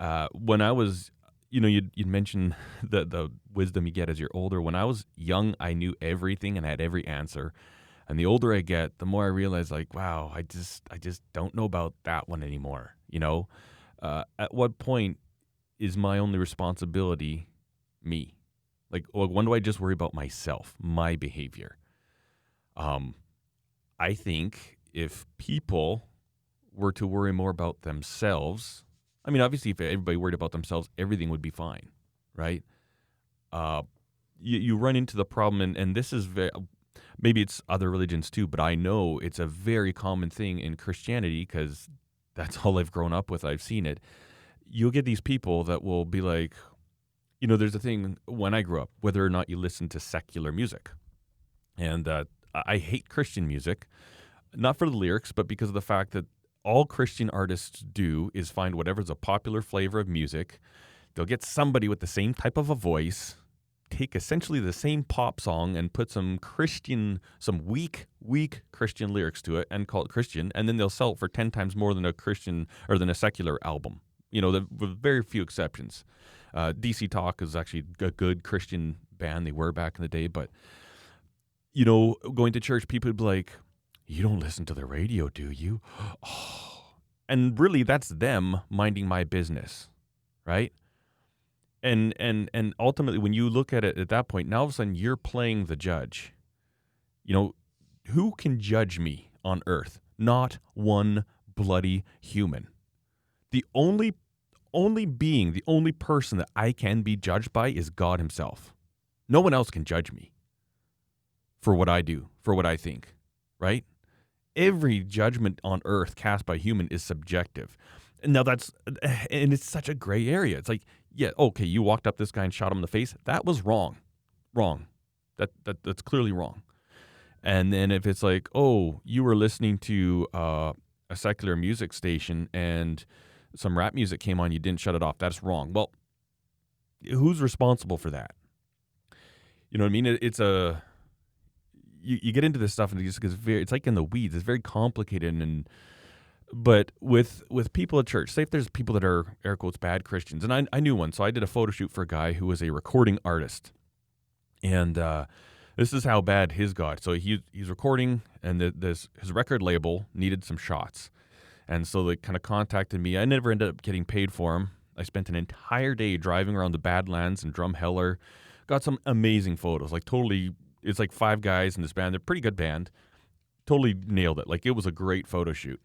B: Uh, when I was, you know, you'd, you'd mention the, the wisdom you get as you're older. When I was young, I knew everything and had every answer. And the older I get, the more I realize, like, wow, I just, I just don't know about that one anymore. You know, uh, at what point is my only responsibility me? Like, when do I just worry about myself, my behavior? Um, I think if people were to worry more about themselves, I mean, obviously, if everybody worried about themselves, everything would be fine, right? Uh, you, you run into the problem, and, and this is very, maybe it's other religions too, but I know it's a very common thing in Christianity because that's all I've grown up with. I've seen it. You'll get these people that will be like, you know, there's a thing when I grew up, whether or not you listen to secular music. And uh, I hate Christian music, not for the lyrics, but because of the fact that all Christian artists do is find whatever's a popular flavor of music. They'll get somebody with the same type of a voice, take essentially the same pop song and put some Christian, some weak, weak Christian lyrics to it and call it Christian, and then they'll sell it for 10 times more than a Christian or than a secular album. You know, the, with very few exceptions. Uh, DC Talk is actually a good Christian band. They were back in the day, but you know, going to church, people would be like, "You don't listen to the radio, do you?" Oh. And really, that's them minding my business, right? And and and ultimately, when you look at it at that point, now all of a sudden you're playing the judge. You know, who can judge me on earth? Not one bloody human. The only only being, the only person that I can be judged by is God Himself. No one else can judge me for what I do, for what I think, right? Every judgment on earth cast by human is subjective. Now that's, and it's such a gray area. It's like, yeah, okay, you walked up this guy and shot him in the face. That was wrong. Wrong. That, that That's clearly wrong. And then if it's like, oh, you were listening to uh, a secular music station and some rap music came on, you didn't shut it off. That's wrong. Well, who's responsible for that? You know what I mean? It, it's a you, you get into this stuff and it just gets very it's like in the weeds. It's very complicated and but with with people at church, say if there's people that are air quotes bad Christians, and I, I knew one, so I did a photo shoot for a guy who was a recording artist, and uh, this is how bad his got. So he he's recording, and the, this his record label needed some shots, and so they kind of contacted me. I never ended up getting paid for them. I spent an entire day driving around the Badlands and Drumheller, got some amazing photos, like totally. It's like five guys in this band. They're a pretty good band. Totally nailed it. Like it was a great photo shoot.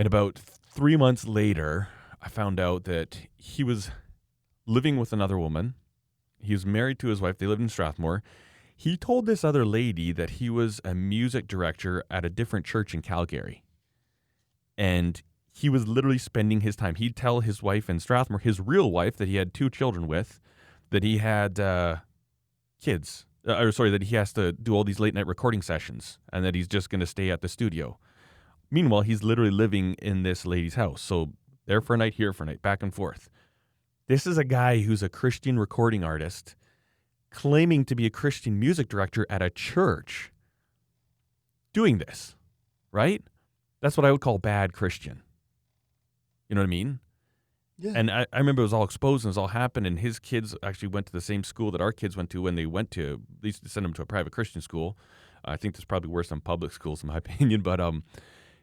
B: And about three months later, I found out that he was living with another woman. He was married to his wife. They lived in Strathmore. He told this other lady that he was a music director at a different church in Calgary. And he was literally spending his time. He'd tell his wife in Strathmore, his real wife that he had two children with, that he had uh, kids. Uh, or sorry, that he has to do all these late night recording sessions and that he's just going to stay at the studio. Meanwhile, he's literally living in this lady's house. So there for a night, here for a night, back and forth. This is a guy who's a Christian recording artist claiming to be a Christian music director at a church doing this, right? That's what I would call bad Christian. You know what I mean?
A: Yeah.
B: And I, I remember it was all exposed and it was all happened. And his kids actually went to the same school that our kids went to when they went to, at least to send them to a private Christian school. I think that's probably worse than public schools, in my opinion. But, um,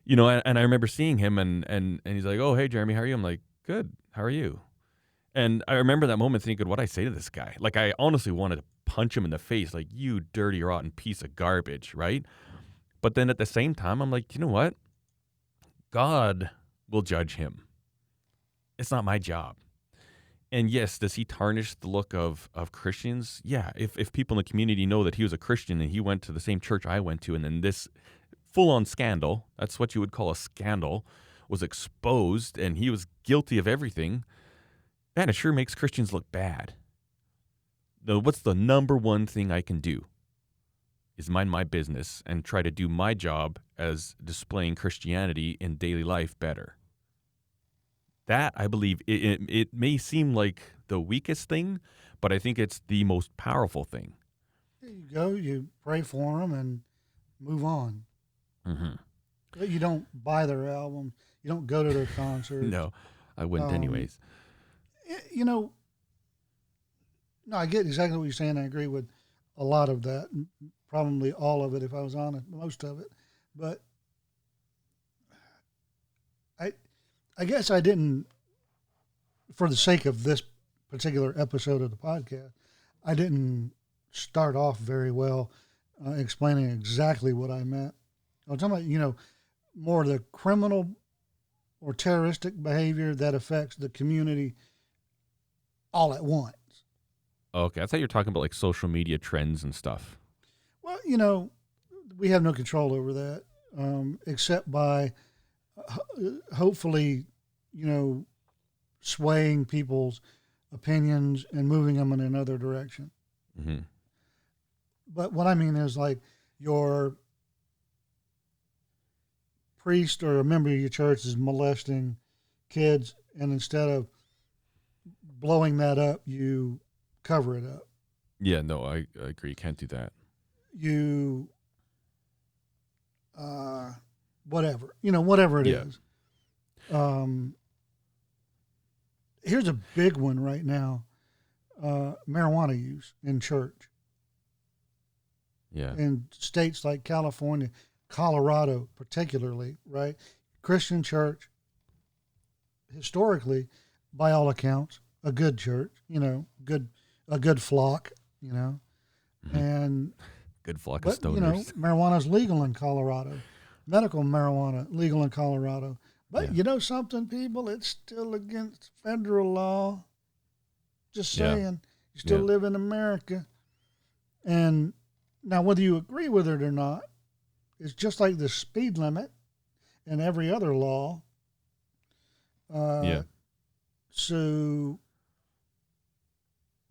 B: you know, and, and I remember seeing him and, and, and he's like, oh, hey, Jeremy, how are you? I'm like, good. How are you? And I remember that moment thinking, what I say to this guy? Like, I honestly wanted to punch him in the face, like, you dirty, rotten piece of garbage, right? But then at the same time, I'm like, you know what? God will judge him. It's not my job. And yes, does he tarnish the look of, of Christians? Yeah. If, if people in the community know that he was a Christian and he went to the same church I went to, and then this full on scandal, that's what you would call a scandal, was exposed and he was guilty of everything, man, it sure makes Christians look bad. Now, what's the number one thing I can do? Is mind my business and try to do my job as displaying Christianity in daily life better. That, I believe, it, it, it may seem like the weakest thing, but I think it's the most powerful thing.
A: There you go. You pray for them and move on.
B: Mm-hmm.
A: You don't buy their album. You don't go to their concerts.
B: No, I wouldn't,
A: Um,
B: anyways.
A: You know, no, I get exactly what you're saying. I agree with a lot of that, probably all of it, if I was honest, most of it. But I, I guess I didn't, for the sake of this particular episode of the podcast, I didn't start off very well uh, explaining exactly what I meant. I was talking about, you know, more the criminal or terroristic behavior that affects the community all at once.
B: Okay, I thought you were talking about like social media trends and stuff.
A: Well, you know, we have no control over that, um, except by uh, hopefully, you know, swaying people's opinions and moving them in another direction.
B: hmm
A: But what I mean is like your priest or a member of your church is molesting kids, and instead of blowing that up, you cover it up.
B: Yeah, no, I, I agree. Can't do that.
A: You, uh, whatever you know, whatever it is.
B: Yeah.
A: Um, here's a big one right now: uh, marijuana use in church.
B: Yeah.
A: in states like California, Colorado, particularly, right? Christian church, historically, by all accounts, a good church, you know, good a good flock, you know,
B: Mhm.
A: and
B: Good flock of
A: but
B: stoners.
A: you know, marijuana is legal in Colorado, medical marijuana legal in Colorado. But
B: Yeah.
A: you know something, people, it's still against federal law. Just
B: Yeah.
A: saying, you still
B: Yeah.
A: live in America, and now whether you agree with it or not, it's just like the speed limit and every other law. Uh,
B: Yeah.
A: So,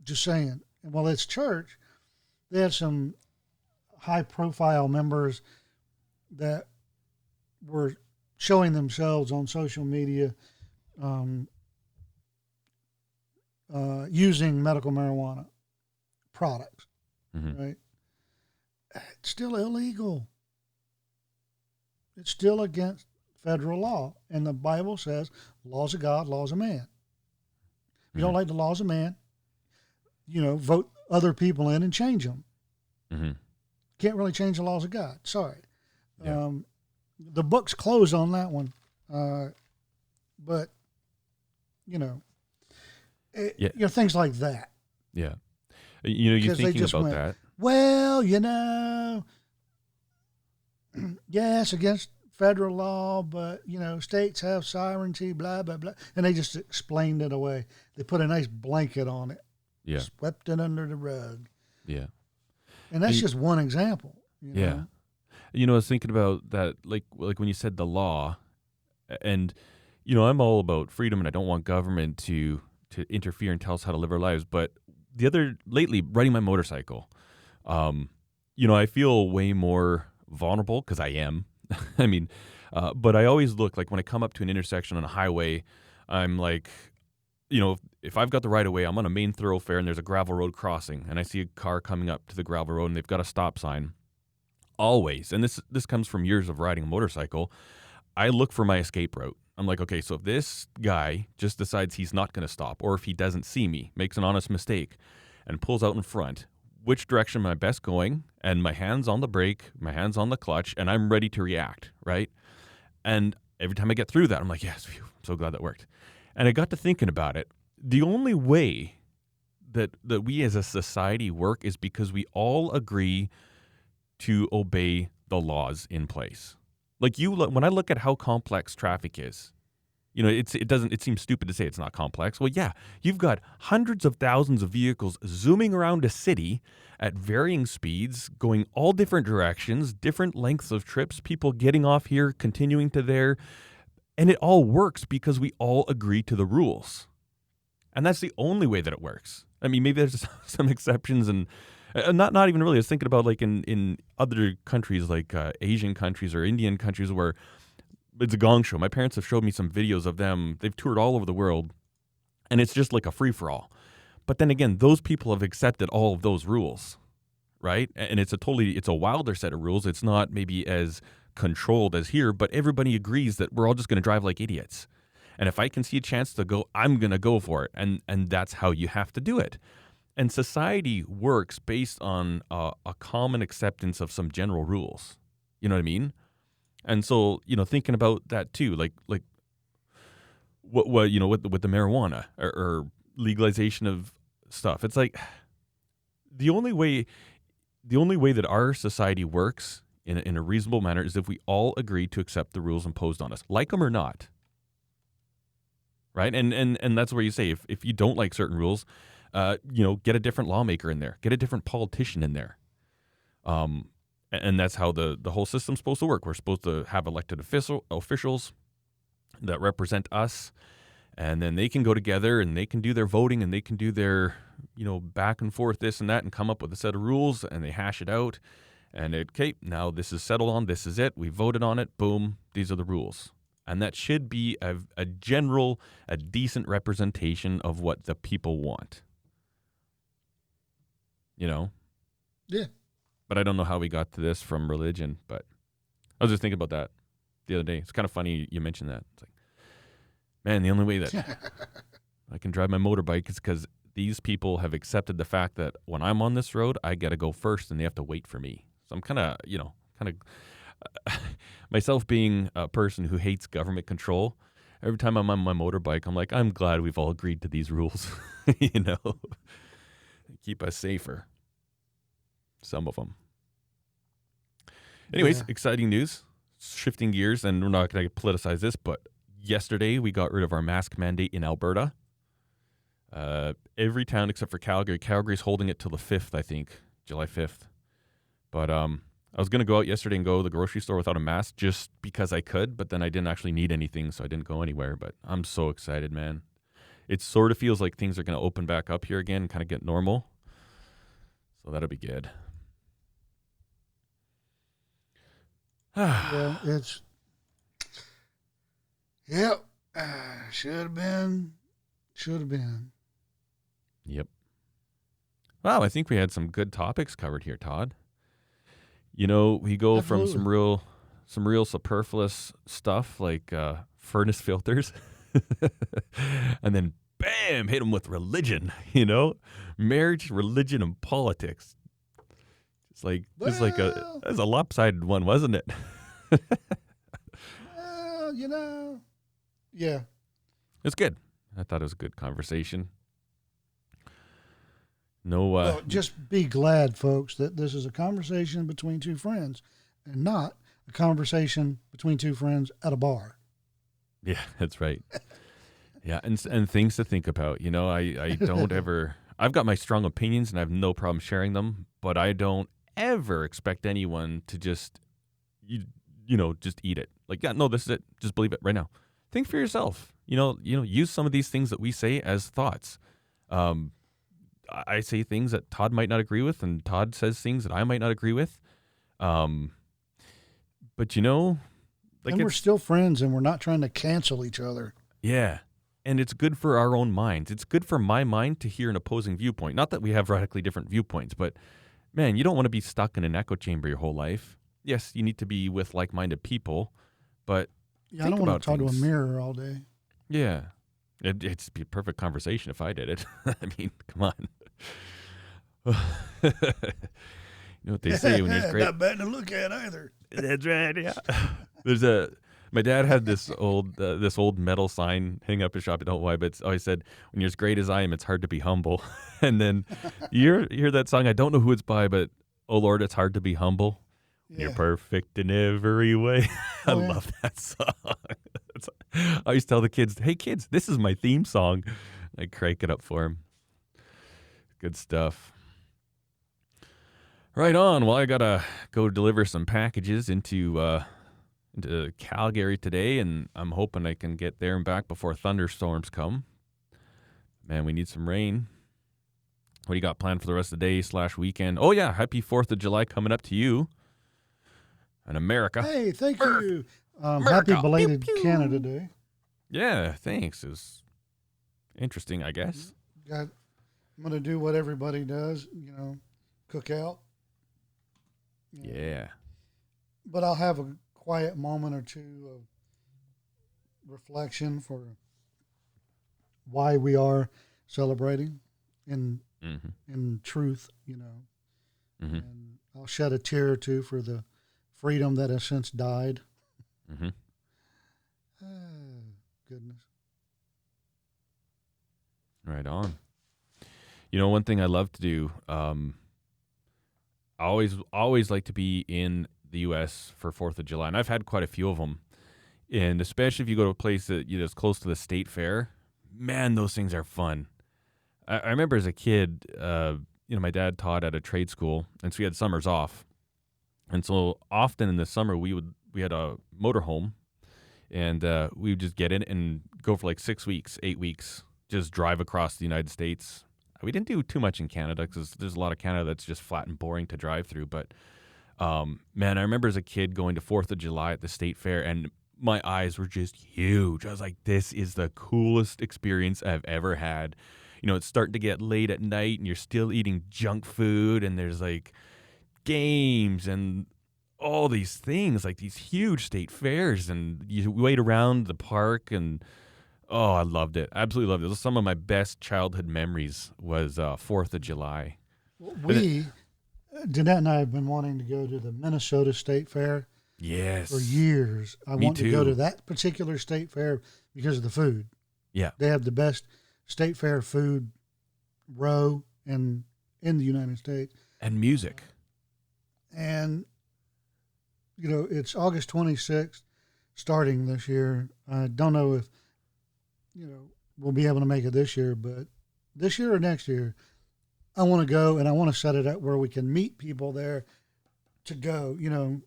A: just saying. And while it's church, they had some high-profile members that were showing themselves on social media um, uh, using medical marijuana products.
B: Mhm.
A: Right? It's still illegal. It's still against federal law, and the Bible says laws of God, laws of man. If you don't
B: Mhm.
A: like the laws of man, you know, vote other people in and change them.
B: Mhm.
A: Can't really change the laws of God. Sorry.
B: Yeah.
A: Um, the book's closed on that one, uh, but you know, it,
B: Yeah.
A: you know things like that.
B: Yeah. You know, you're thinking about
A: went-
B: that.
A: Well, you know, yes, against federal law, but you know, states have sovereignty, blah blah blah, and they just explained it away. They put a nice blanket on it,
B: Yeah.
A: swept it under the rug,
B: Yeah.
A: and that's
B: And-
A: just one example. You know?
B: Yeah. You know, I was thinking about that, like, like when you said the law, and you know, I'm all about freedom, and I don't want government to to interfere and tell us how to live our lives. But the other lately, riding my motorcycle, um, you know, I feel way more vulnerable because I am. I mean, uh, but I always look like when I come up to an intersection on a highway, I'm like, you know, if, if I've got the right of way, I'm on a main thoroughfare and there's a gravel road crossing, and I see a car coming up to the gravel road and they've got a stop sign. Always, and this this comes from years of riding a motorcycle. I look for my escape route. I'm like, okay, so if this guy just decides he's not going to stop, or if he doesn't see me, makes an honest mistake, and pulls out in front, which direction am I best going? And my hands on the brake, my hands on the clutch, and I'm ready to react, right? And every time I get through that, I'm like, yes, phew, I'm so glad that worked. And I got to thinking about it. The only way that that we as a society work is because we all agree to obey the laws in place. Like you, when I look at how complex traffic is, you know, it's it doesn't. It seems stupid to say it's not complex. Well, yeah, you've got hundreds of thousands of vehicles zooming around a city at varying speeds, going all different directions, different lengths of trips. People getting off here, continuing to there, and it all works because we all agree to the rules, and that's the only way that it works. I mean, maybe there's some exceptions and uh, not not even really. I was thinking about like in in other countries like uh, Asian countries or Indian countries where it's a gong show. My parents have showed me some videos of them. They've toured all over the world, and it's just like a free for all. But then again, those people have accepted all of those rules, right? And it's a totally it's a wilder set of rules. It's not maybe as controlled as here, but everybody agrees that we're all just going to drive like idiots. And if I can see a chance to go, I'm going to go for it. And and that's how you have to do it. And society works based on uh, a common acceptance of some general rules. You know what I mean? And so, you know, thinking about that too, like like what what you know with with the marijuana or, or legalization of stuff. It's like the only way the only way that our society works in a, in a reasonable manner is if we all agree to accept the rules imposed on us, like them or not. Right? And and and that's where you say if if you don't like certain rules, uh, you know, get a different lawmaker in there, get a different politician in there. Um, and that's how the the whole system's supposed to work. We're supposed to have elected official officials that represent us, and then they can go together and they can do their voting and they can do their you know back and forth this and that and come up with a set of rules and they hash it out. And it, okay, now this is settled on. This is it. We voted on it. Boom. These are the rules. And that should be a, a general, a decent representation of what the people want. You know?
A: Yeah.
B: But I don't know how we got to this from religion. But I was just thinking about that the other day. It's kind of funny you mentioned that. It's like, man, the only way that I can drive my motorbike is because these people have accepted the fact that when I'm on this road, I got to go first and they have to wait for me. So I'm kind of, you know, kind of myself being a person who hates government control. Every time I'm on my motorbike, I'm like, I'm glad we've all agreed to these rules, you know, keep us safer. Some of them. Anyways,
A: Yeah.
B: exciting news. Shifting gears, and we're not going to politicize this, but yesterday we got rid of our mask mandate in Alberta. Uh, every town except for Calgary. Calgary's holding it till the fifth, I think, July fifth. But um, I was gonna go out yesterday and go to the grocery store without a mask just because I could, but then I didn't actually need anything, so I didn't go anywhere. But I'm so excited, man. It sort of feels like things are gonna open back up here again, and kind of get normal. So that'll be good.
A: Yeah, it's. Yep. Uh, should have been. Should have been.
B: Yep. Wow, I think we had some good topics covered here, Todd. You know, we go from some real some real superfluous stuff like uh, furnace filters, and then bam, hit them with religion. You know, marriage, religion, and politics. It's like it's like a
A: Well-
B: that's a lopsided one, wasn't it?
A: Well, you know. Yeah.
B: It's good. I thought it was a good conversation. No, uh,
A: well, just be glad, folks, that this is a conversation between two friends and not a conversation between two friends at a bar.
B: Yeah, that's right. Yeah, and and things to think about. You know, I I don't ever. I've got my strong opinions, and I have no problem sharing them. But I don't ever expect anyone to just, you you know, just eat it. Like, yeah, no, this is it. Just believe it right now. Think for yourself. You know, you know, use some of these things that we say as thoughts. Um, I say things that Todd might not agree with, and Todd says things that I might not agree with. Um, but you know, like
A: and we're still friends and we're not trying to cancel each other.
B: yeah. And it's good for our own minds. It's good for my mind to hear an opposing viewpoint. Not that we have radically different viewpoints, but man, you don't want to be stuck in an echo chamber your whole life. Yes, you need to be with like minded people, but
A: Yeah, I don't want to talk to a mirror all day.
B: yeah, it, it'd be a perfect conversation if I did it. I mean, come on. you know what they say when you're great.
A: not bad to look at either.
B: That's right. Yeah. There's a. My dad had this old uh, this old metal sign hang up his shop. I don't know why, but it's always said, "When you're as great as I am, it's hard to be humble." and then you hear, that song. I don't know who it's by, but oh Lord, it's hard to be humble. You're perfect in every way. I
A: Oh, yeah.
B: love that song. I always tell the kids, "Hey kids, this is my theme song." I crank it up for them. Good stuff. Right on. Well, I gotta go deliver some packages into uh, into Calgary today, and I'm hoping I can get there and back before thunderstorms come. Man, we need some rain. What do you got planned for the rest of the day slash weekend? Oh yeah, happy Fourth of July coming up to you, and America.
A: Hey, thank
B: Mer-
A: you. Um,
B: America.
A: happy belated
B: Pew, pew.
A: Canada Day.
B: Yeah, thanks. It was interesting, I guess.
A: Got, I'm going to do what everybody does, you know, cook out. You know,
B: Yeah.
A: But I'll have a quiet moment or two of reflection for why we are celebrating in
B: Mm-hmm.
A: in truth, you know.
B: Mm-hmm.
A: And I'll shed a tear or two for the freedom that has since died.
B: Mm-hmm.
A: Ah, goodness.
B: Right on. You know, one thing I love to do, um, I always always like to be in the U.S. for Fourth of July, and I've had quite a few of them. And especially if you go to a place that you know is close to the state fair, man, those things are fun. I, I remember as a kid, uh, you know, my dad taught at a trade school, and so we had summers off. And so often in the summer, we would we had a motorhome, and uh, we would just get in and go for like six weeks, eight weeks, just drive across the United States. We didn't do too much in Canada because there's a lot of Canada that's just flat and boring to drive through. But um, man, I remember as a kid going to Fourth of July at the state fair, and my eyes were just huge. I was like, "This is the coolest experience I've ever had." You know, it's starting to get late at night, and you're still eating junk food, and there's like games and all these things, like these huge state fairs, and you wait around the park and. Oh, I loved it. Absolutely loved it. Some of my best childhood memories was uh, Fourth of July.
A: We, Danette and I have been wanting to go to the Minnesota State Fair
B: Yes.
A: for years. I
B: Me
A: want to go to that particular state fair because of the food.
B: Yeah.
A: They have the best state fair food row in in the United States.
B: And music.
A: And you know, it's August 26th starting this year. I don't know if you know, we'll be able to make it this year, but this year or next year, I want to go and I want to set it up where we can meet people there to go, you know,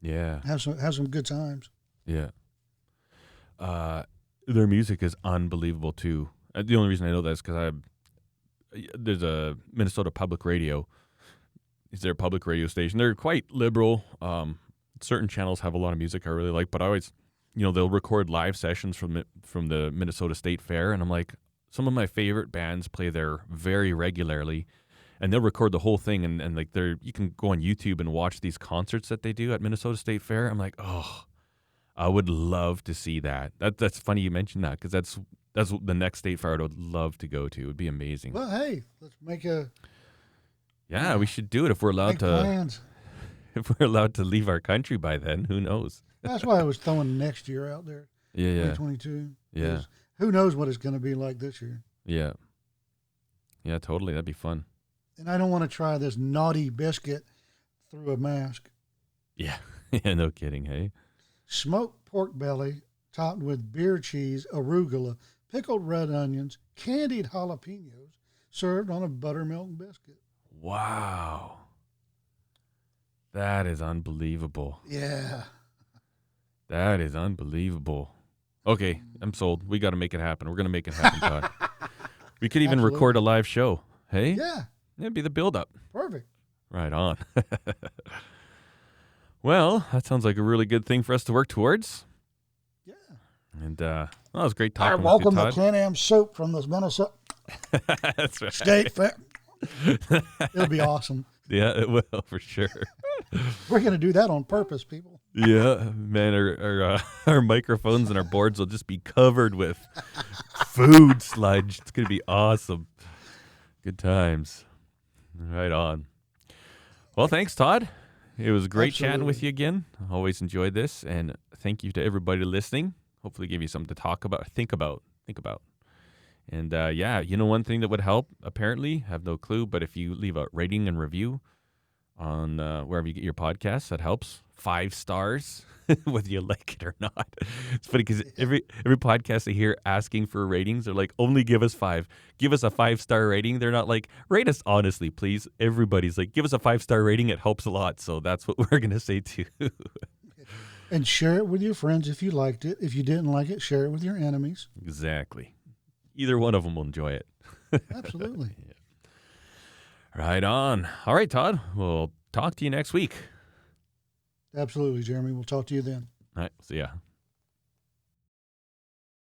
B: Yeah.
A: have some have some good times.
B: Yeah. Uh, their music is unbelievable too. Uh, the only reason I know that is because I there's a Minnesota Public Radio. Is there a public radio station? They're quite liberal. Um, certain channels have a lot of music I really like, but I always, you know, they'll record live sessions from it- from the Minnesota State Fair, and I'm like, some of my favorite bands play there very regularly, and they'll record the whole thing, and, and like they're you can go on YouTube and watch these concerts that they do at Minnesota State Fair. I'm like, oh, I would love to see that. That that's funny you mentioned that because that's that's the next state fair I would love to go to. It would be amazing.
A: Well, hey, let's make a
B: yeah, we should do it if we're allowed to.
A: plans.
B: If we're allowed to leave our country by then, who knows?
A: That's why I was throwing next year out there,
B: Yeah, yeah,
A: 2022.
B: Yeah.
A: Who knows what it's going to be like this year?
B: yeah, yeah. Totally, that'd be fun.
A: And I don't want to try this naughty biscuit through a mask.
B: Yeah, yeah. No kidding. Hey,
A: Smoked pork belly topped with beer cheese, arugula, pickled red onions, candied jalapenos, served on a buttermilk biscuit.
B: wow, that is unbelievable.
A: Yeah.
B: That is unbelievable. Okay, I'm sold. We got to make it happen. We're gonna make it happen, Todd. we could even
A: Absolutely.
B: record a live show. Hey,
A: Yeah.
B: it'd be the build up.
A: Perfect.
B: Right on. well, that sounds like a really good thing for us to work towards.
A: Yeah.
B: And uh, well, it was great
A: I
B: talking
A: welcome
B: with
A: the
B: you,
A: Can Am soup from this Minnesota
B: That's right.
A: State Fair. It'll be awesome.
B: Yeah, it will for sure.
A: We're going to do that on purpose, people.
B: Yeah, man, our our, uh, our microphones and our boards will just be covered with food sludge. It's gonna be awesome. Good times. Right on. Well, thanks, Todd. It was great chatting with you again. Always enjoyed this, and thank you to everybody listening. Hopefully, give you something to talk about, think about, think about. And uh, yeah, you know, one thing that would help. Apparently, have no clue, but if you leave a rating and review on uh, wherever you get your podcasts, that helps. Five stars, whether you like it or not. It's funny because every every podcast I hear asking for ratings, they're like, only give us five. Give us a five star rating. They're not like, rate us honestly, please. Everybody's like, give us a five star rating. It helps a lot. So that's what we're gonna say too.
A: And share it with your friends if you liked it. If you didn't like it, share it with your enemies.
B: exactly. Either one of them will enjoy it.
A: Absolutely.
B: Right on. All right, Todd. We'll talk to you next week.
A: Absolutely, Jeremy. We'll talk to you then.
B: All right. See ya.